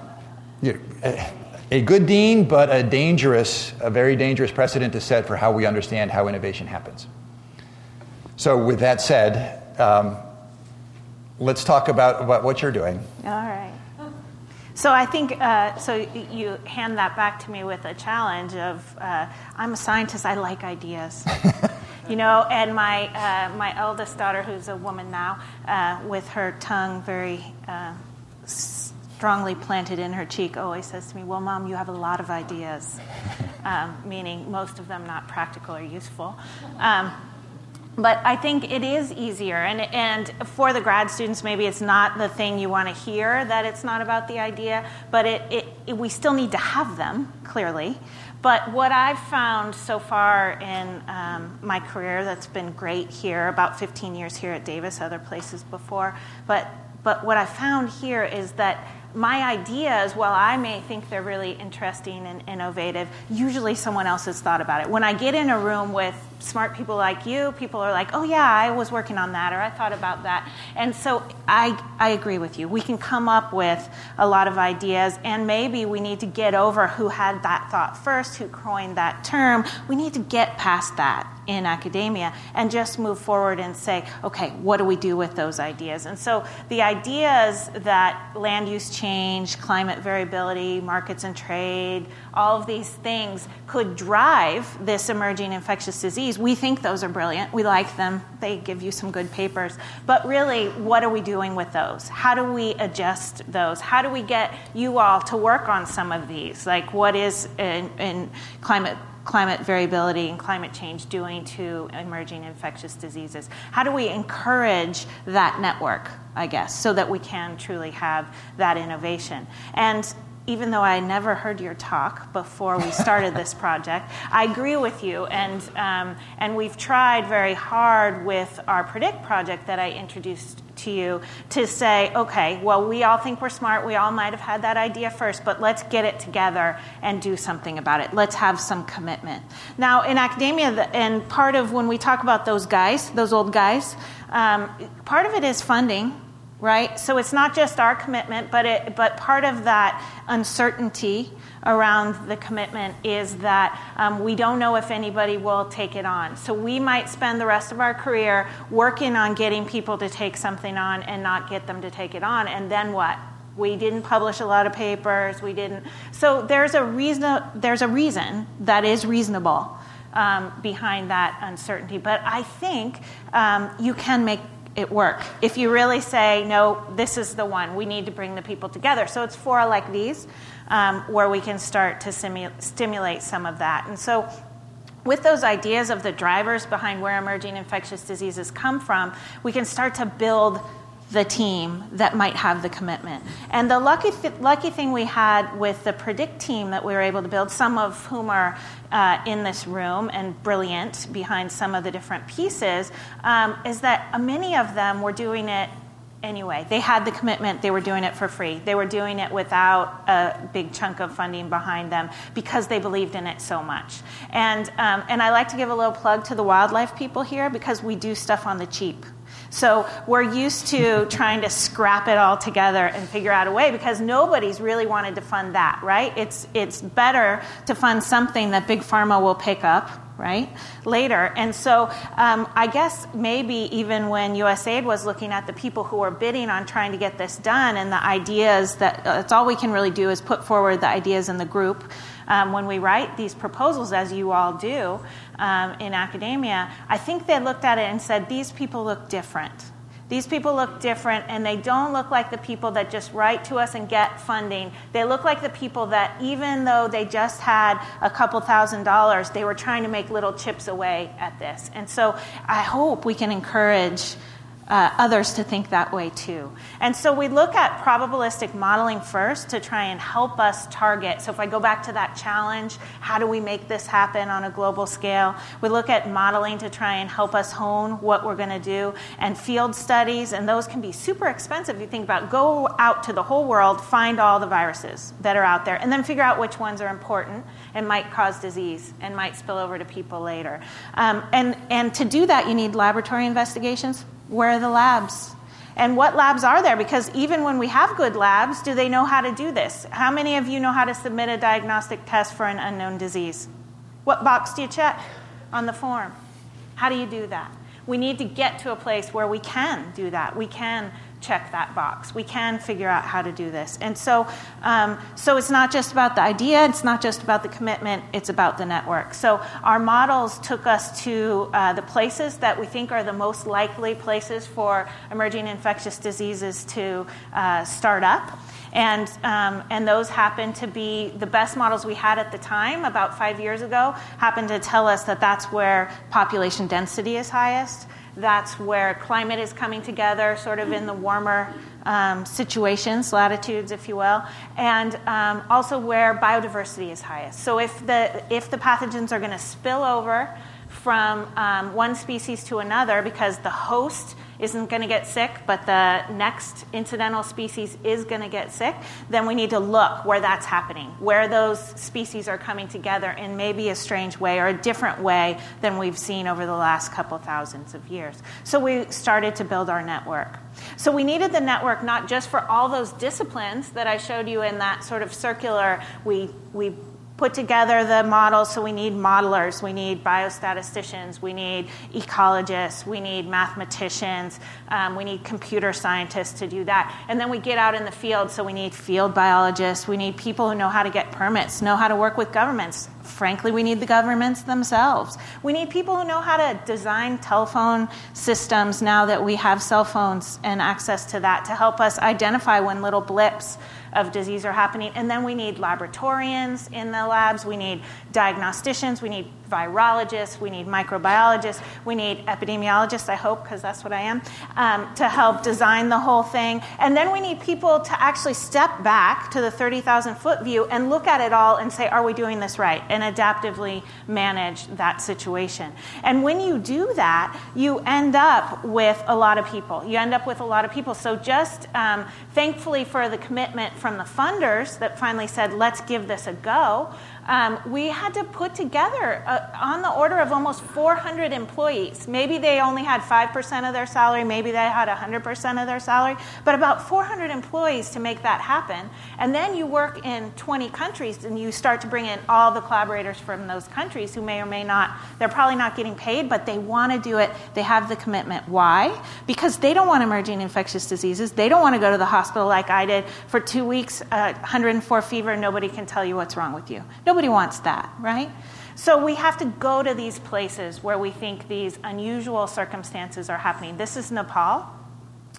a good dean, but a dangerous, a very dangerous precedent to set for how we understand how innovation happens. So, with that said, um, let's talk about, about what you're doing. All right. So I think uh, so. You hand that back to me with a challenge of uh, I'm a scientist. I like ideas, you know. And my uh, my eldest daughter, who's a woman now, uh, with her tongue very uh, strongly planted in her cheek always says to me, Well, mom, you have a lot of ideas, um, meaning most of them not practical or useful. Um, but I think it is easier. And, and for the grad students, maybe it's not the thing you want to hear that it's not about the idea, but it, it, it, we still need to have them, clearly. But what I've found so far in um, my career that's been great here, about 15 years here at Davis, other places before, but but what I found here is that my ideas, while I may think they're really interesting and innovative, usually someone else has thought about it. When I get in a room with smart people like you, people are like, oh, yeah, I was working on that, or I thought about that. And so I, I agree with you. We can come up with a lot of ideas, and maybe we need to get over who had that thought first, who coined that term. We need to get past that in academia and just move forward and say, okay, what do we do with those ideas? And so the ideas that land use change, climate variability, markets and trade, all of these things could drive this emerging infectious disease. We think those are brilliant. We like them. They give you some good papers. But really, what are we doing with those? How do we adjust those? How do we get you all to work on some of these? Like, what is in, in climate climate variability and climate change doing to emerging infectious diseases? How do we encourage that network, I guess, so that we can truly have that innovation? And even though I never heard your talk before we started this project, I agree with you. And, um, and we've tried very hard with our Predict project that I introduced to you to say, okay, well, we all think we're smart. We all might have had that idea first, but let's get it together and do something about it. Let's have some commitment. Now, in academia, and part of when we talk about those guys, those old guys, um, part of it is funding right? So it's not just our commitment, but it, but part of that uncertainty around the commitment is that um, we don't know if anybody will take it on. So we might spend the rest of our career working on getting people to take something on and not get them to take it on, and then what? We didn't publish a lot of papers. We didn't. So there's a reason. There's a reason that is reasonable um, behind that uncertainty. But I think um, you can make it work. If you really say, no, this is the one, we need to bring the people together. So it's fora like these um, where we can start to simu- stimulate some of that. And so with those ideas of the drivers behind where emerging infectious diseases come from, we can start to build the team that might have the commitment. And the lucky, th- lucky thing we had with the Predict team that we were able to build, some of whom are uh, in this room and brilliant behind some of the different pieces, um, is that many of them were doing it anyway. They had the commitment, they were doing it for free. They were doing it without a big chunk of funding behind them because they believed in it so much. And, um, and I like to give a little plug to the wildlife people here because we do stuff on the cheap. So we're used to trying to scrap it all together and figure out a way because nobody's really wanted to fund that, right? It's, it's better to fund something that Big Pharma will pick up right later and so um, i guess maybe even when usaid was looking at the people who were bidding on trying to get this done and the ideas that uh, that's all we can really do is put forward the ideas in the group um, when we write these proposals, as you all do um, in academia, I think they looked at it and said, these people look different. These people look different, and they don't look like the people that just write to us and get funding. They look like the people that, even though they just had a couple thousand dollars, they were trying to make little chips away at this. And so I hope we can encourage uh, others to think that way too. And so we look at probabilistic modeling first to try and help us target. So if I go back to that challenge, how do we make this happen on a global scale? We look at modeling to try and help us hone what we're going to do, and field studies, and those can be super expensive. You think about go out to the whole world, find all the viruses that are out there, and then figure out which ones are important and might cause disease and might spill over to people later. Um, and, and to do that, you need laboratory investigations where are the labs? And what labs are there? Because even when we have good labs, do they know how to do this? How many of you know how to submit a diagnostic test for an unknown disease? What box do you check on the form? How do you do that? We need to get to a place where we can do that. We can check that box. We can figure out how to do this. And so, um, so it's not just about the idea, it's not just about the commitment, it's about the network. So our models took us to uh, the places that we think are the most likely places for emerging infectious diseases to uh, start up. And, um, and those happen to be the best models we had at the time, about five years ago, happened to tell us that that's where population density is highest that's where climate is coming together, sort of in the warmer um, situations, latitudes, if you will, and um, also where biodiversity is highest. So if the if the pathogens are going to spill over from um, one species to another because the host isn't going to get sick, but the next incidental species is going to get sick, then we need to look where that's happening, where those species are coming together in maybe a strange way or a different way than we've seen over the last couple thousands of years. So we started to build our network. So we needed the network not just for all those disciplines that I showed you in that sort of circular, we, we put together the models. So we need modelers, we need biostatisticians, we need ecologists, we need mathematicians, um, we need computer scientists to do that. And then we get out in the field, so we need field biologists, we need people who know how to get permits, know how to work with governments. Frankly, we need the governments themselves. We need people who know how to design telephone systems now that we have cell phones and access to that to help us identify when little blips of disease are happening. And then we need laboratorians in the labs, we need diagnosticians, we need virologists, we need microbiologists, we need epidemiologists, I hope, because that's what I am, um, to help design the whole thing. And then we need people to actually step back to the 30,000 foot view and look at it all and say, are we doing this right? And adaptively manage that situation. And when you do that, you end up with a lot of people. You end up with a lot of people. So just um, thankfully for the commitment from the funders that finally said, let's give this a go um, we had to put together uh, on the order of almost 400 employees. Maybe they only had 5% of their salary, maybe they had 100% of their salary, but about 400 employees to make that happen. And then you work in 20 countries and you start to bring in all the collaborators from those countries who may or may not, they're probably not getting paid, but they want to do it. They have the commitment. Why? Because they don't want emerging infectious diseases. They don't want to go to the hospital like I did for two weeks, uh, 104 fever, nobody can tell you what's wrong with you. Nobody Nobody wants that, right? So we have to go to these places where we think these unusual circumstances are happening. This is Nepal.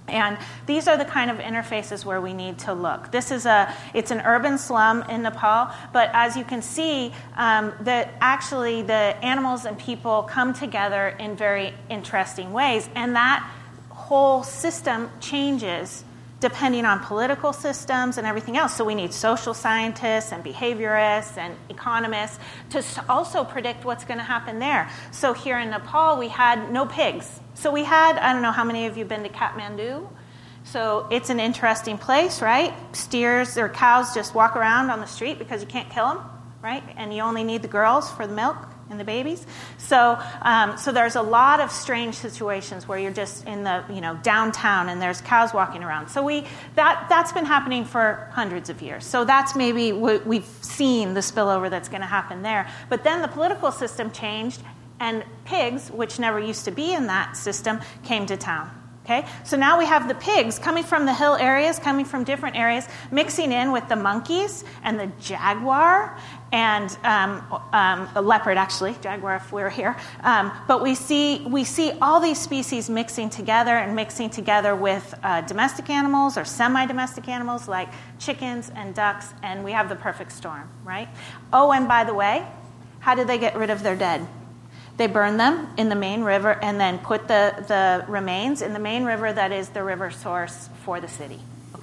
And these are the kind of interfaces where we need to look. This is a, it's an urban slum in Nepal, but as you can see, um, that actually the animals and people come together in very interesting ways, and that whole system changes depending on political systems and everything else. So we need social scientists and behaviorists and economists to also predict what's going to happen there. So here in Nepal, we had no pigs. So we had, I don't know how many of you have been to Kathmandu. So it's an interesting place, right? Steers or cows just walk around on the street because you can't kill them, right? And you only need the girls for the milk and the babies. So, um, so there's a lot of strange situations where you're just in the you know downtown and there's cows walking around. So we that that's been happening for hundreds of years. So that's maybe what we've seen the spillover that's going to happen there. But then the political system changed, and pigs, which never used to be in that system, came to town. Okay? So now we have the pigs coming from the hill areas, coming from different areas, mixing in with the monkeys and the jaguar and um, um, a leopard, actually, jaguar if we are here. Um, but we see, we see all these species mixing together and mixing together with uh, domestic animals or semi domestic animals like chickens and ducks, and we have the perfect storm, right? Oh, and by the way, how did they get rid of their dead? They burn them in the main river and then put the, the remains in the main river that is the river source for the city.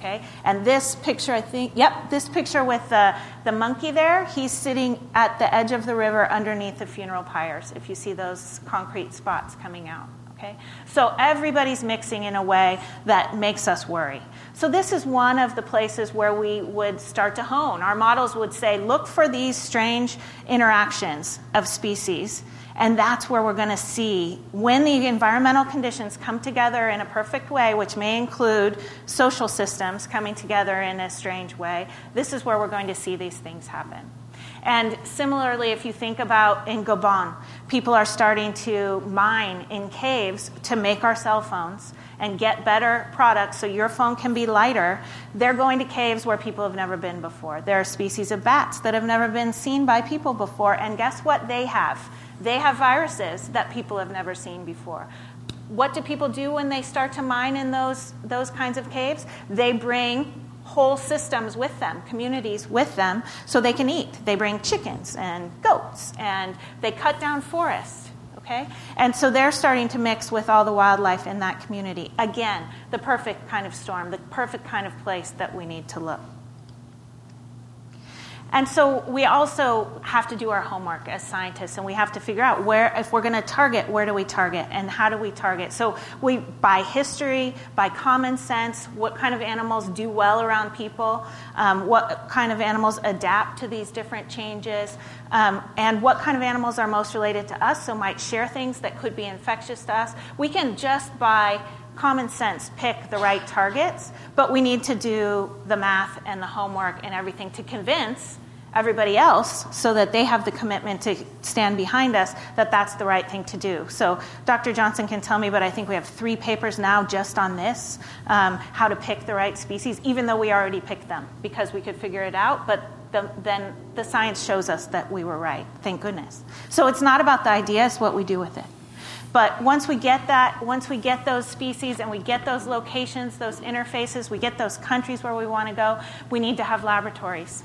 Okay? And this picture, I think, yep, this picture with the, the monkey there, he's sitting at the edge of the river underneath the funeral pyres, if you see those concrete spots coming out. Okay? So everybody's mixing in a way that makes us worry. So this is one of the places where we would start to hone. Our models would say, look for these strange interactions of species and that's where we're going to see when the environmental conditions come together in a perfect way, which may include social systems coming together in a strange way, this is where we're going to see these things happen. And similarly, if you think about in Gabon, people are starting to mine in caves to make our cell phones and get better products so your phone can be lighter. They're going to caves where people have never been before. There are species of bats that have never been seen by people before, and guess what they have? They have viruses that people have never seen before. What do people do when they start to mine in those, those kinds of caves? They bring whole systems with them, communities with them, so they can eat. They bring chickens and goats, and they cut down forests. Okay? And so they're starting to mix with all the wildlife in that community. Again, the perfect kind of storm, the perfect kind of place that we need to look. And so we also have to do our homework as scientists, and we have to figure out where, if we're going to target, where do we target, and how do we target? So we, by history, by common sense, what kind of animals do well around people, um, what kind of animals adapt to these different changes, um, and what kind of animals are most related to us, so might share things that could be infectious to us. We can just by common sense pick the right targets, but we need to do the math and the homework and everything to convince everybody else so that they have the commitment to stand behind us that that's the right thing to do. So Dr. Johnson can tell me, but I think we have three papers now just on this um, how to pick the right species, even though we already picked them because we could figure it out. But the, then the science shows us that we were right, thank goodness. So it's not about the idea, it's what we do with it. But once we get that, once we get those species and we get those locations, those interfaces, we get those countries where we want to go, we need to have laboratories.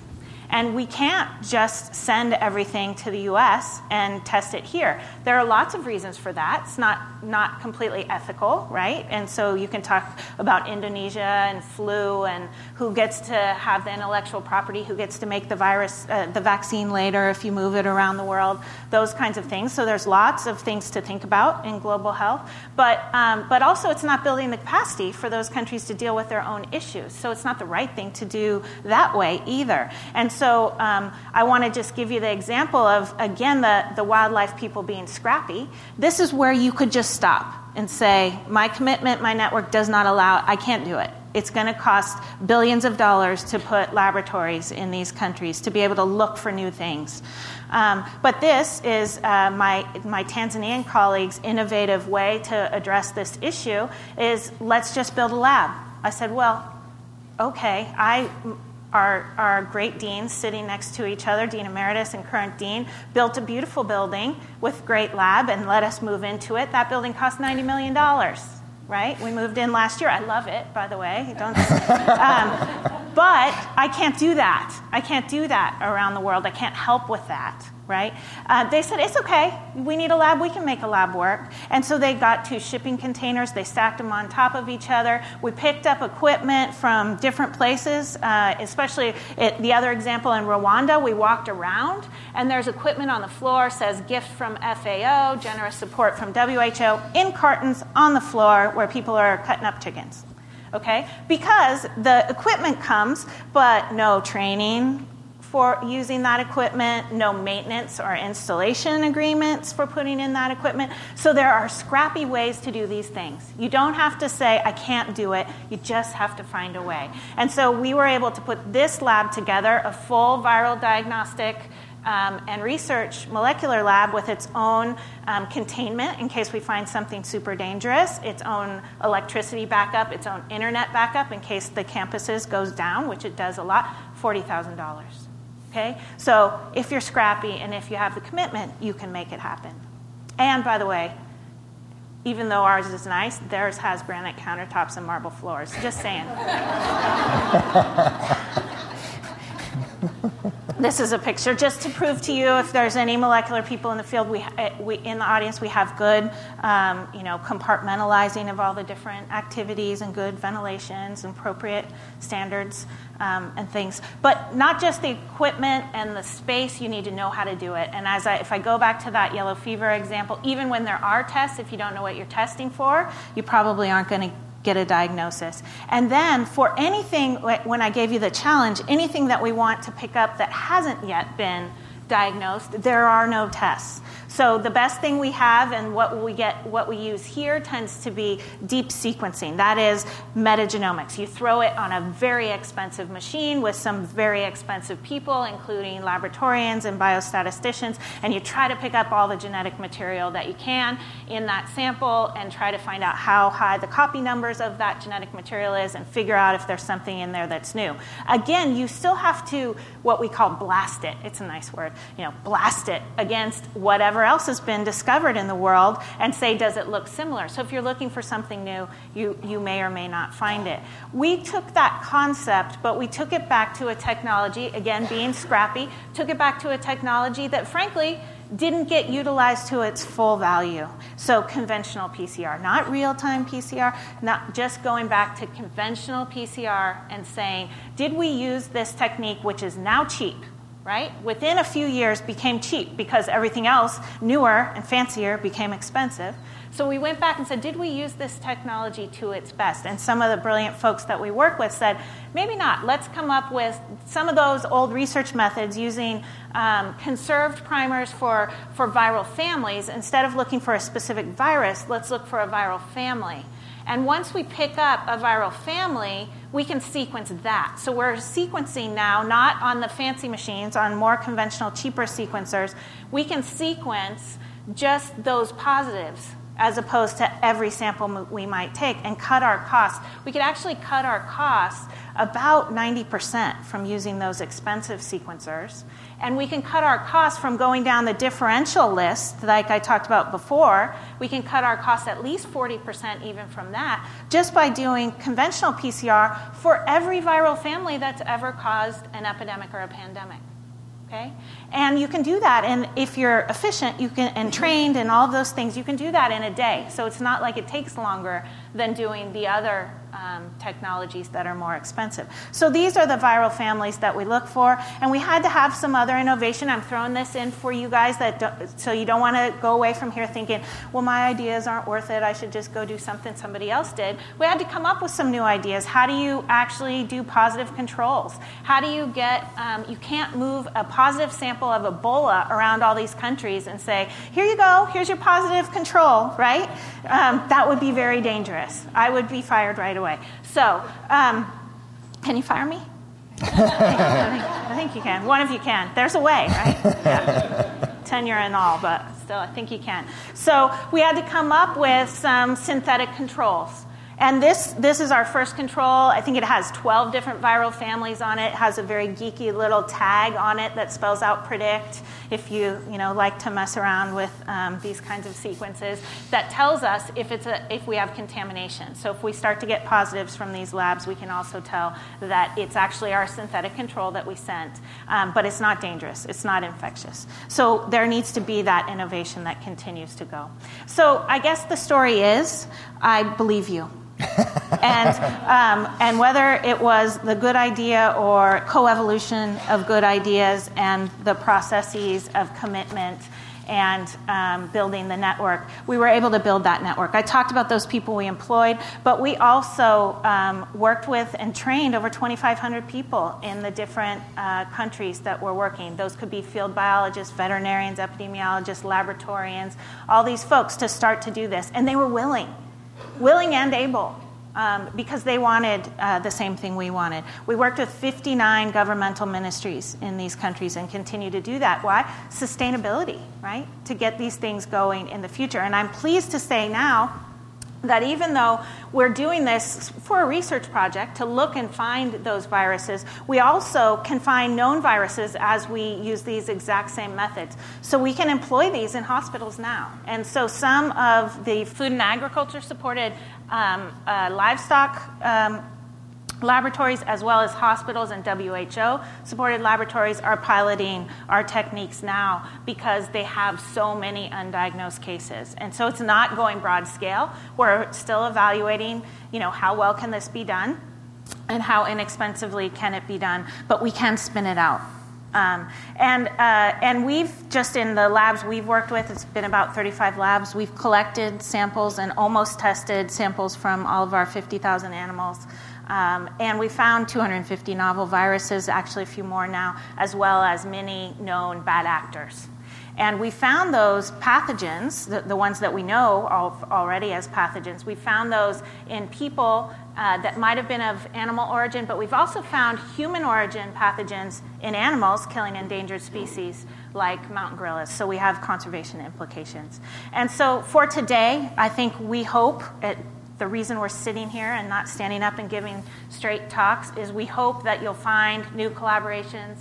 And we can't just send everything to the US and test it here. There are lots of reasons for that. It's not, not completely ethical, right? And so you can talk about Indonesia and flu and who gets to have the intellectual property, who gets to make the virus, uh, the vaccine later if you move it around the world, those kinds of things. So there's lots of things to think about in global health. But, um, but also, it's not building the capacity for those countries to deal with their own issues. So it's not the right thing to do that way either. And so um, I want to just give you the example of, again, the, the wildlife people being scrappy. This is where you could just stop and say, my commitment, my network does not allow, I can't do it. It's going to cost billions of dollars to put laboratories in these countries to be able to look for new things. Um, but this is uh, my, my Tanzanian colleagues' innovative way to address this issue is let's just build a lab. I said, well, okay, I our, our great deans sitting next to each other, Dean Emeritus and current Dean, built a beautiful building with great lab and let us move into it. That building cost $90 million, right? We moved in last year. I love it, by the way. Don't, um, but I can't do that. I can't do that around the world. I can't help with that right? Uh, they said, it's okay. We need a lab. We can make a lab work. And so they got two shipping containers. They stacked them on top of each other. We picked up equipment from different places, uh, especially it, the other example in Rwanda. We walked around, and there's equipment on the floor, says gift from FAO, generous support from WHO, in cartons on the floor where people are cutting up chickens okay? Because the equipment comes, but no training, for using that equipment, no maintenance or installation agreements for putting in that equipment. So there are scrappy ways to do these things. You don't have to say, I can't do it, you just have to find a way. And so we were able to put this lab together, a full viral diagnostic. Um, and research molecular lab with its own um, containment in case we find something super dangerous, its own electricity backup, its own internet backup in case the campuses goes down, which it does a lot, $40,000. Okay? So if you're scrappy and if you have the commitment, you can make it happen. And by the way, even though ours is nice, theirs has granite countertops and marble floors. Just saying. this is a picture just to prove to you if there's any molecular people in the field. We, eh, we in the audience we have good, um, you know, compartmentalizing of all the different activities and good ventilations and appropriate standards um, and things. But not just the equipment and the space. You need to know how to do it. And as I, if I go back to that yellow fever example, even when there are tests, if you don't know what you're testing for, you probably aren't going to get a diagnosis. And then for anything, when I gave you the challenge, anything that we want to pick up that hasn't yet been diagnosed, there are no tests. So the best thing we have and what we get what we use here tends to be deep sequencing. That is metagenomics. You throw it on a very expensive machine with some very expensive people including laboratorians and biostatisticians and you try to pick up all the genetic material that you can in that sample and try to find out how high the copy numbers of that genetic material is and figure out if there's something in there that's new. Again, you still have to what we call blast it. It's a nice word. You know, blast it against whatever whatever else has been discovered in the world and say, does it look similar? So if you're looking for something new, you, you may or may not find it. We took that concept, but we took it back to a technology, again, being scrappy, took it back to a technology that, frankly, didn't get utilized to its full value. So, conventional PCR, not real time PCR, not just going back to conventional PCR and saying, did we use this technique, which is now cheap? Right? Within a few years became cheap because everything else, newer and fancier, became expensive. So we went back and said, did we use this technology to its best? And some of the brilliant folks that we work with said, maybe not. Let's come up with some of those old research methods using um, conserved primers for, for viral families. Instead of looking for a specific virus, let's look for a viral family. And once we pick up a viral family, we can sequence that. So we're sequencing now, not on the fancy machines, on more conventional, cheaper sequencers. We can sequence just those positives as opposed to every sample we might take and cut our costs. We could actually cut our costs about 90% from using those expensive sequencers. And we can cut our costs from going down the differential list, like I talked about before. We can cut our costs at least 40% even from that, just by doing conventional PCR for every viral family that's ever caused an epidemic or a pandemic. Okay? And you can do that, and if you're efficient you can, and trained and all those things, you can do that in a day. So it's not like it takes longer than doing the other um, technologies that are more expensive. So these are the viral families that we look for, and we had to have some other innovation. I'm throwing this in for you guys that so you don't want to go away from here thinking, well, my ideas aren't worth it. I should just go do something somebody else did. We had to come up with some new ideas. How do you actually do positive controls? How do you get? Um, you can't move a positive sample of Ebola around all these countries and say, here you go, here's your positive control, right? Um, that would be very dangerous. I would be fired right away away. So, um, can you fire me? I, think, I, think, you can. One of you can. There's a way, right? Yeah. Tenure and all, but still, I think you can. So, we had to come up with some synthetic controls. And this, this is our first control. I think it has 12 different viral families on it. It has a very geeky little tag on it that spells out predict if you, you know, like to mess around with um, these kinds of sequences that tells us if, it's a, if we have contamination. So if we start to get positives from these labs, we can also tell that it's actually our synthetic control that we sent. Um, but it's not dangerous. It's not infectious. So there needs to be that innovation that continues to go. So I guess the story is I believe you and, um, and whether it was the good idea or coevolution of good ideas and the processes of commitment and um, building the network, we were able to build that network. I talked about those people we employed, but we also um, worked with and trained over 2,500 people in the different uh, countries that we're working. Those could be field biologists, veterinarians, epidemiologists, laboratorians, all these folks to start to do this. And they were willing willing and able. Um, because they wanted uh, the same thing we wanted. We worked with 59 governmental ministries in these countries and continue to do that. Why? Sustainability, right? To get these things going in the future. And I'm pleased to say now that even though we're doing this for a research project to look and find those viruses, we also can find known viruses as we use these exact same methods. So we can employ these in hospitals now. And so some of the food and agriculture supported um, uh, livestock. Um, laboratories as well as hospitals and WHO supported laboratories are piloting our techniques now because they have so many undiagnosed cases. And so it's not going broad scale. We're still evaluating, you know, how well can this be done and how inexpensively can it be done, but we can spin it out. Um, and, uh, and we've just in the labs we've worked with, it's been about 35 labs, we've collected samples and almost tested samples from all of our 50,000 animals. Um, and we found 250 novel viruses, actually a few more now, as well as many known bad actors. And we found those pathogens, the, the ones that we know already as pathogens, we found those in people uh, that might have been of animal origin, but we've also found human origin pathogens in animals killing endangered species like mountain gorillas. So we have conservation implications. And so for today, I think we hope at the reason we're sitting here and not standing up and giving straight talks is we hope that you'll find new collaborations.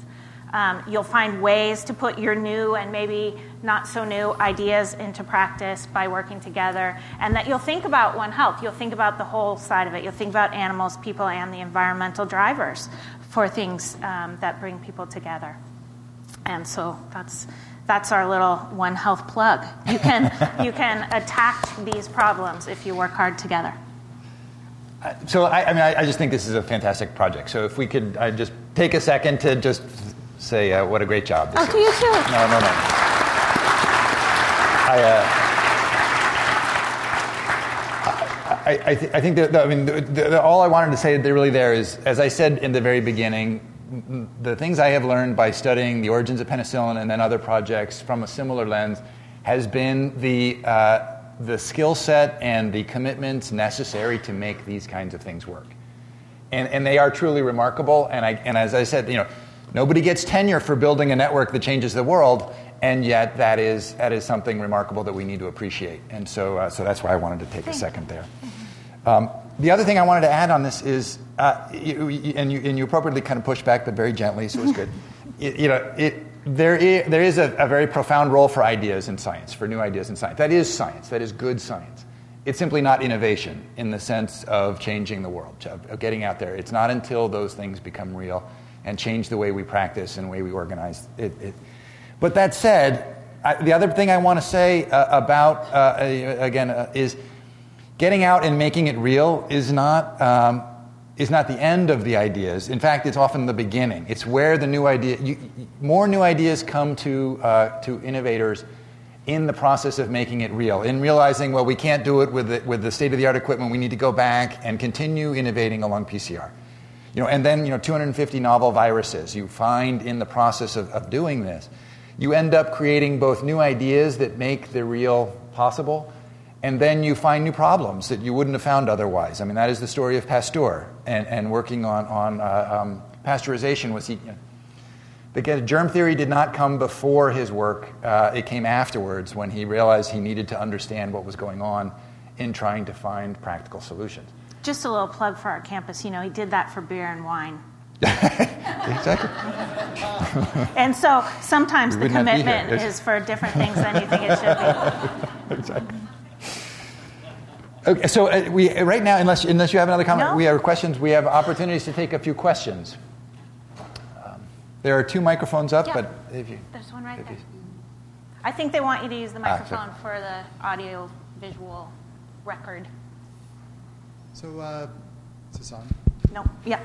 Um, you'll find ways to put your new and maybe not so new ideas into practice by working together, and that you'll think about One Health. You'll think about the whole side of it. You'll think about animals, people, and the environmental drivers for things um, that bring people together. And so that's that's our little One Health plug. You can, you can attack these problems if you work hard together. So, I, I mean, I, I, just think this is a fantastic project. So, if we could uh, just take a second to just say uh, what a great job this oh, is. to you too. No, no, no. I, uh, I, I, th- I, think that, I mean, the, the, all I wanted to say really there is, as I said in the very beginning, the things I have learned by studying the origins of penicillin and then other projects from a similar lens has been the, uh, the skill set and the commitments necessary to make these kinds of things work. And, and they are truly remarkable. And, I, and as I said, you know, nobody gets tenure for building a network that changes the world, and yet that is, that is something remarkable that we need to appreciate. And so, uh, so that's why I wanted to take a second there. Um, the other thing I wanted to add on this is, uh, you, and, you, and you appropriately kind of pushed back, but very gently, so it's good. it, you know, it, there is, there is a, a, very profound role for ideas in science, for new ideas in science. That is science. That is good science. It's simply not innovation in the sense of changing the world, of, of getting out there. It's not until those things become real and change the way we practice and the way we organize it. it. But that said, I, the other thing I want to say uh, about, uh, again, uh, is getting out and making it real is not, um, is not the end of the ideas. In fact, it's often the beginning. It's where the new idea, you, more new ideas come to, uh, to innovators in the process of making it real, in realizing, well, we can't do it with the, with the state of the art equipment. We need to go back and continue innovating along PCR. You know, and then, you know, 250 novel viruses you find in the process of, of doing this. You end up creating both new ideas that make the real possible, and then you find new problems that you wouldn't have found otherwise. I mean, that is the story of Pasteur and, and working on, on uh, um, pasteurization. Was he, the germ theory did not come before his work, uh, it came afterwards when he realized he needed to understand what was going on in trying to find practical solutions. Just a little plug for our campus. You know, he did that for beer and wine. exactly. and so sometimes the commitment is for different things than you think it should be. exactly. Okay, so uh, we right now, unless unless you have another comment, no? we have questions. We have opportunities to take a few questions. Um, there are two microphones up, yeah. but if you there's one right there. You, I think they want you to use the microphone ah, for the audio visual record. So, uh, is this on? No. Yeah.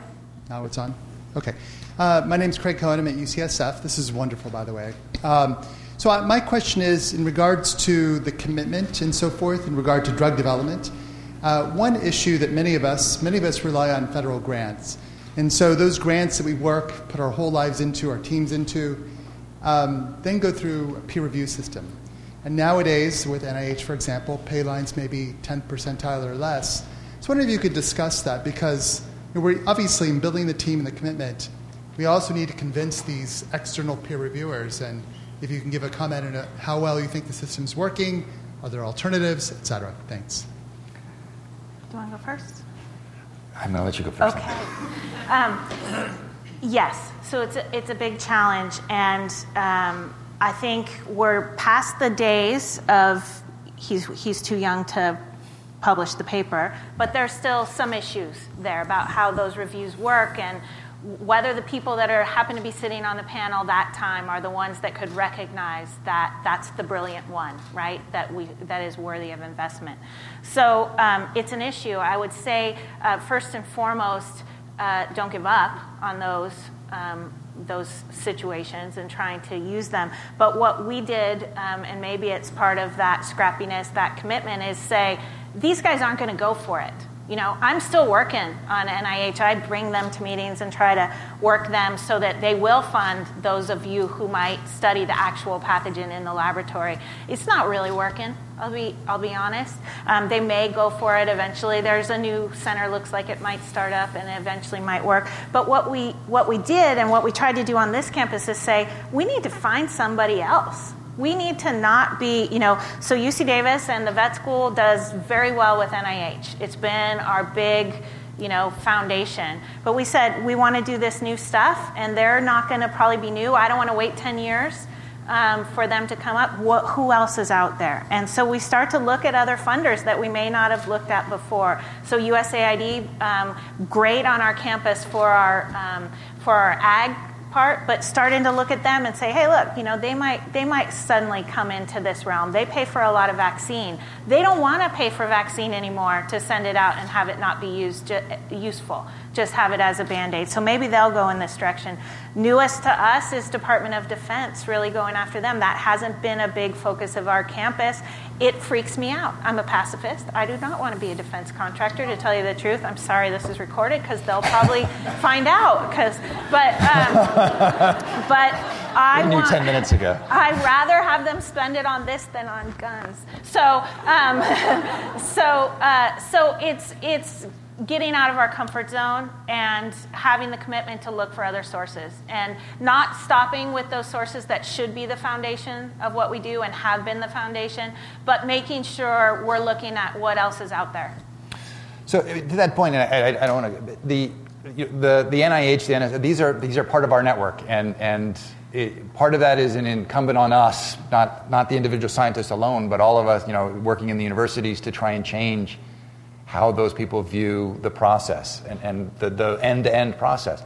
Now it's on. Okay. Uh, my name is Craig Cohen. I'm at UCSF. This is wonderful, by the way. Um, so, uh, my question is in regards to the commitment and so forth, in regard to drug development. Uh, one issue that many of us, many of us rely on federal grants. And so, those grants that we work, put our whole lives into, our teams into, um, then go through a peer review system. And nowadays, with NIH, for example, pay lines may be 10 percentile or less. So, I wonder if you could discuss that because you know, we're obviously in building the team and the commitment. We also need to convince these external peer reviewers and if you can give a comment on how well you think the system's working, are there alternatives, et cetera. Thanks. Do you want to go first? I'm going to let you go first. Okay. Um, yes. So it's a, it's a big challenge, and um, I think we're past the days of he's he's too young to publish the paper, but there's still some issues there about how those reviews work and whether the people that are happen to be sitting on the panel that time are the ones that could recognize that that's the brilliant one, right? That we that is worthy of investment. So um, it's an issue. I would say uh, first and foremost, uh, don't give up on those. Um, those situations and trying to use them. But what we did, um, and maybe it's part of that scrappiness, that commitment, is say, these guys aren't going to go for it you know, I'm still working on NIH. I bring them to meetings and try to work them so that they will fund those of you who might study the actual pathogen in the laboratory. It's not really working. I'll be, I'll be honest. Um, they may go for it eventually. There's a new center, looks like it might start up and eventually might work. But what we, what we did and what we tried to do on this campus is say, we need to find somebody else we need to not be, you know, so UC Davis and the vet school does very well with NIH. It's been our big, you know, foundation. But we said we want to do this new stuff, and they're not going to probably be new. I don't want to wait 10 years um, for them to come up. What, who else is out there? And so we start to look at other funders that we may not have looked at before. So USAID, um, great on our campus for our, um, for our ag part, but starting to look at them and say, hey, look, you know, they might they might suddenly come into this realm. They pay for a lot of vaccine. They don't want to pay for vaccine anymore to send it out and have it not be used useful. Just have it as a band aid. So maybe they'll go in this direction. Newest to us is Department of Defense, really going after them. That hasn't been a big focus of our campus. It freaks me out. I'm a pacifist. I do not want to be a defense contractor, to tell you the truth. I'm sorry this is recorded because they'll probably find out. Because, but, um, but I we knew want, 10 minutes ago. I'd rather have them spend it on this than on guns. So, um, so, uh, so it's it's getting out of our comfort zone and having the commitment to look for other sources and not stopping with those sources that should be the foundation of what we do and have been the foundation, but making sure we're looking at what else is out there. So uh, to that point, and I, I, I don't want to the the the NIH, the NS, these are these are part of our network, and and it, part of that is an incumbent on us, not not the individual scientists alone, but all of us, you know, working in the universities to try and change how those people view the process and, and the, the end-to-end process.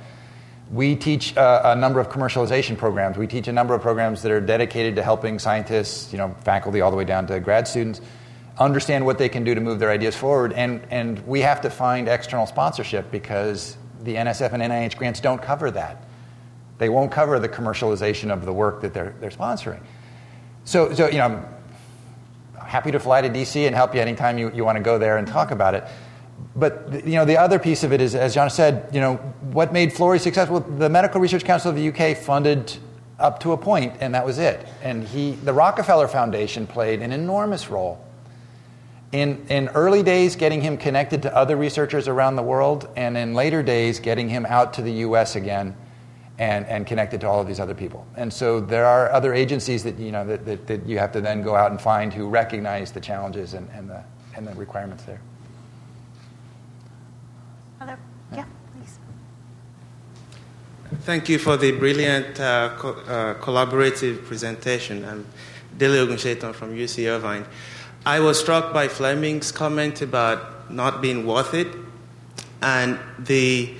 We teach a, a number of commercialization programs. We teach a number of programs that are dedicated to helping scientists, you know, faculty all the way down to grad students, understand what they can do to move their ideas forward. And, and we have to find external sponsorship because the NSF and NIH grants don't cover that. They won't cover the commercialization of the work that they're, they're sponsoring. So, so, you know, happy to fly to DC and help you anytime you, you want to go there and talk about it. But you know, the other piece of it is, as John said, you know, what made Florey successful? The Medical Research Council of the UK funded up to a point, and that was it. And he, the Rockefeller Foundation played an enormous role in, in early days getting him connected to other researchers around the world, and in later days getting him out to the US again and, and connected to all of these other people. And so there are other agencies that, you know, that, that, that you have to then go out and find who recognize the challenges and, and, the, and the requirements there. Other, yeah, please. Thank you for the brilliant uh, co- uh, collaborative presentation. I'm Dele Ogunsetan from UC Irvine. I was struck by Fleming's comment about not being worth it and the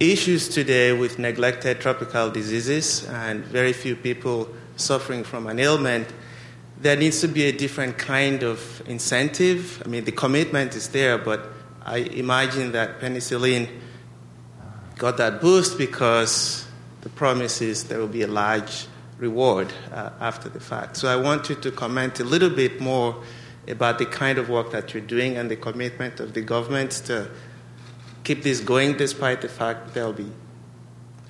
issues today with neglected tropical diseases and very few people suffering from an ailment, there needs to be a different kind of incentive. I mean, the commitment is there, but I imagine that penicillin got that boost because the promise is there will be a large reward uh, after the fact. So I want you to comment a little bit more about the kind of work that you're doing and the commitment of the government to keep this going despite the fact there will be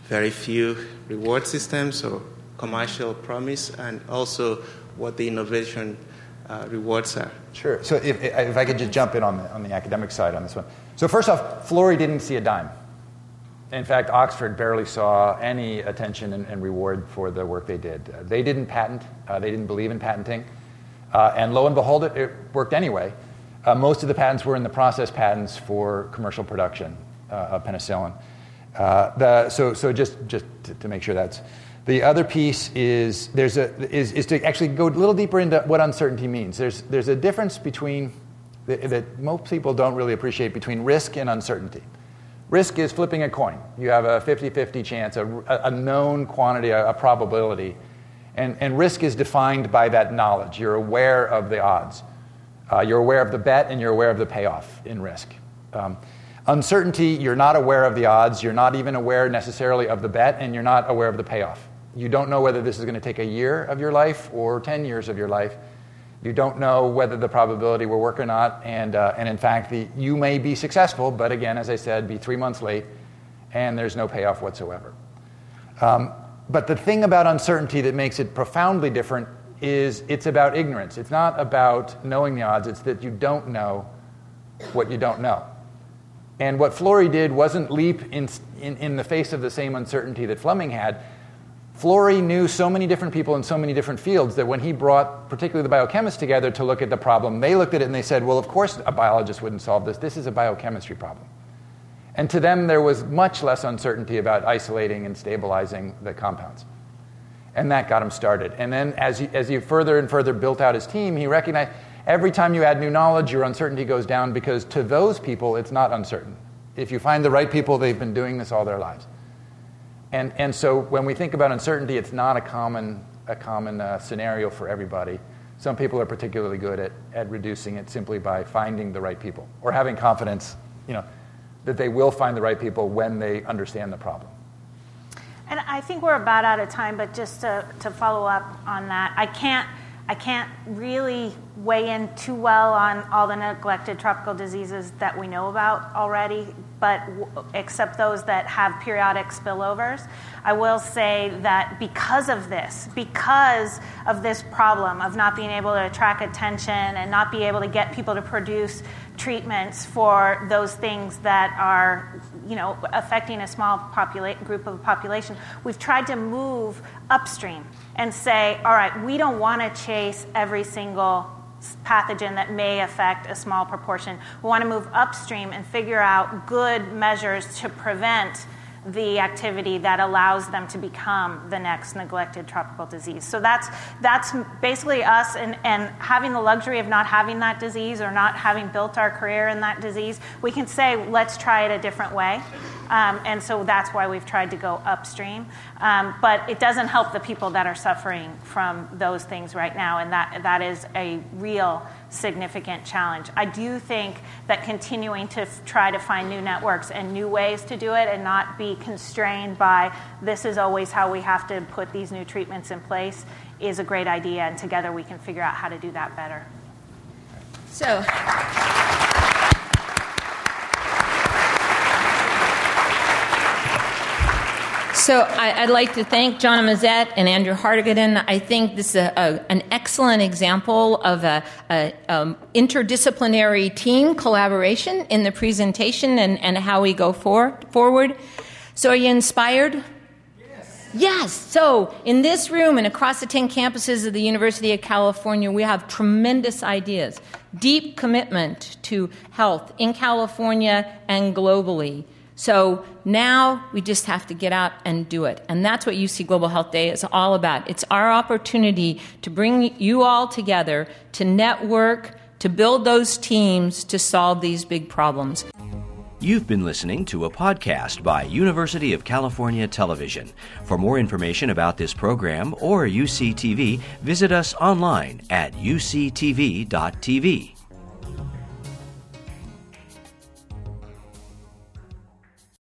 very few reward systems or commercial promise, and also what the innovation uh, rewards are. Sure. So if, if I could just jump in on the, on the academic side on this one. So first off, Flory didn't see a dime. In fact, Oxford barely saw any attention and, and reward for the work they did. Uh, they didn't patent. Uh, they didn't believe in patenting. Uh, and lo and behold, it, it worked anyway. Uh, most of the patents were in the process patents for commercial production uh, of penicillin. Uh, the, so, so just, just to, to, make sure that's. The other piece is, there's a, is, is to actually go a little deeper into what uncertainty means. There's, there's a difference between that, that most people don't really appreciate between risk and uncertainty. Risk is flipping a coin. You have a 50 50 chance, a, a known quantity, a, a probability. And, and, risk is defined by that knowledge. You're aware of the odds. Uh, you're aware of the bet and you're aware of the payoff in risk. Um, uncertainty, you're not aware of the odds. You're not even aware necessarily of the bet and you're not aware of the payoff. You don't know whether this is going to take a year of your life or 10 years of your life. You don't know whether the probability will work or not. And, uh, and in fact, the, you may be successful, but again, as I said, be three months late and there's no payoff whatsoever. Um, but the thing about uncertainty that makes it profoundly different is it's about ignorance. It's not about knowing the odds, it's that you don't know what you don't know. And what Florey did wasn't leap in, in, in the face of the same uncertainty that Fleming had. Florey knew so many different people in so many different fields that when he brought, particularly the biochemists, together to look at the problem, they looked at it and they said, well, of course a biologist wouldn't solve this. This is a biochemistry problem. And to them, there was much less uncertainty about isolating and stabilizing the compounds. And that got him started. And then, as he, as he further and further built out his team, he recognized every time you add new knowledge, your uncertainty goes down because to those people, it's not uncertain. If you find the right people, they've been doing this all their lives. And, and so when we think about uncertainty, it's not a common, a common uh, scenario for everybody. Some people are particularly good at, at reducing it simply by finding the right people or having confidence, you know, that they will find the right people when they understand the problem. And I think we're about out of time, but just to, to follow up on that, I can't I can't really weigh in too well on all the neglected tropical diseases that we know about already, but w- except those that have periodic spillovers. I will say that because of this, because of this problem of not being able to attract attention and not be able to get people to produce treatments for those things that are you know affecting a small popula- group of population we've tried to move upstream and say all right we don't want to chase every single pathogen that may affect a small proportion. We want to move upstream and figure out good measures to prevent the activity that allows them to become the next neglected tropical disease. So that's, that's basically us and, and having the luxury of not having that disease or not having built our career in that disease. We can say, let's try it a different way. Um, and so that's why we've tried to go upstream. Um, but it doesn't help the people that are suffering from those things right now, and that, that is a real significant challenge. I do think that continuing to f- try to find new networks and new ways to do it and not be constrained by this is always how we have to put these new treatments in place is a great idea, and together we can figure out how to do that better. So, So I, would like to thank John Mazet and Andrew Hartigan. I think this is a, a, an excellent example of an um, interdisciplinary team collaboration in the presentation and, and how we go for, forward. So are you inspired? Yes. Yes. So in this room and across the 10 campuses of the University of California, we have tremendous ideas, deep commitment to health in California and globally. So now we just have to get out and do it. And that's what UC Global Health Day is all about. It's our opportunity to bring you all together, to network, to build those teams to solve these big problems. You've been listening to a podcast by University of California Television. For more information about this program or UCTV, visit us online at uctv.tv.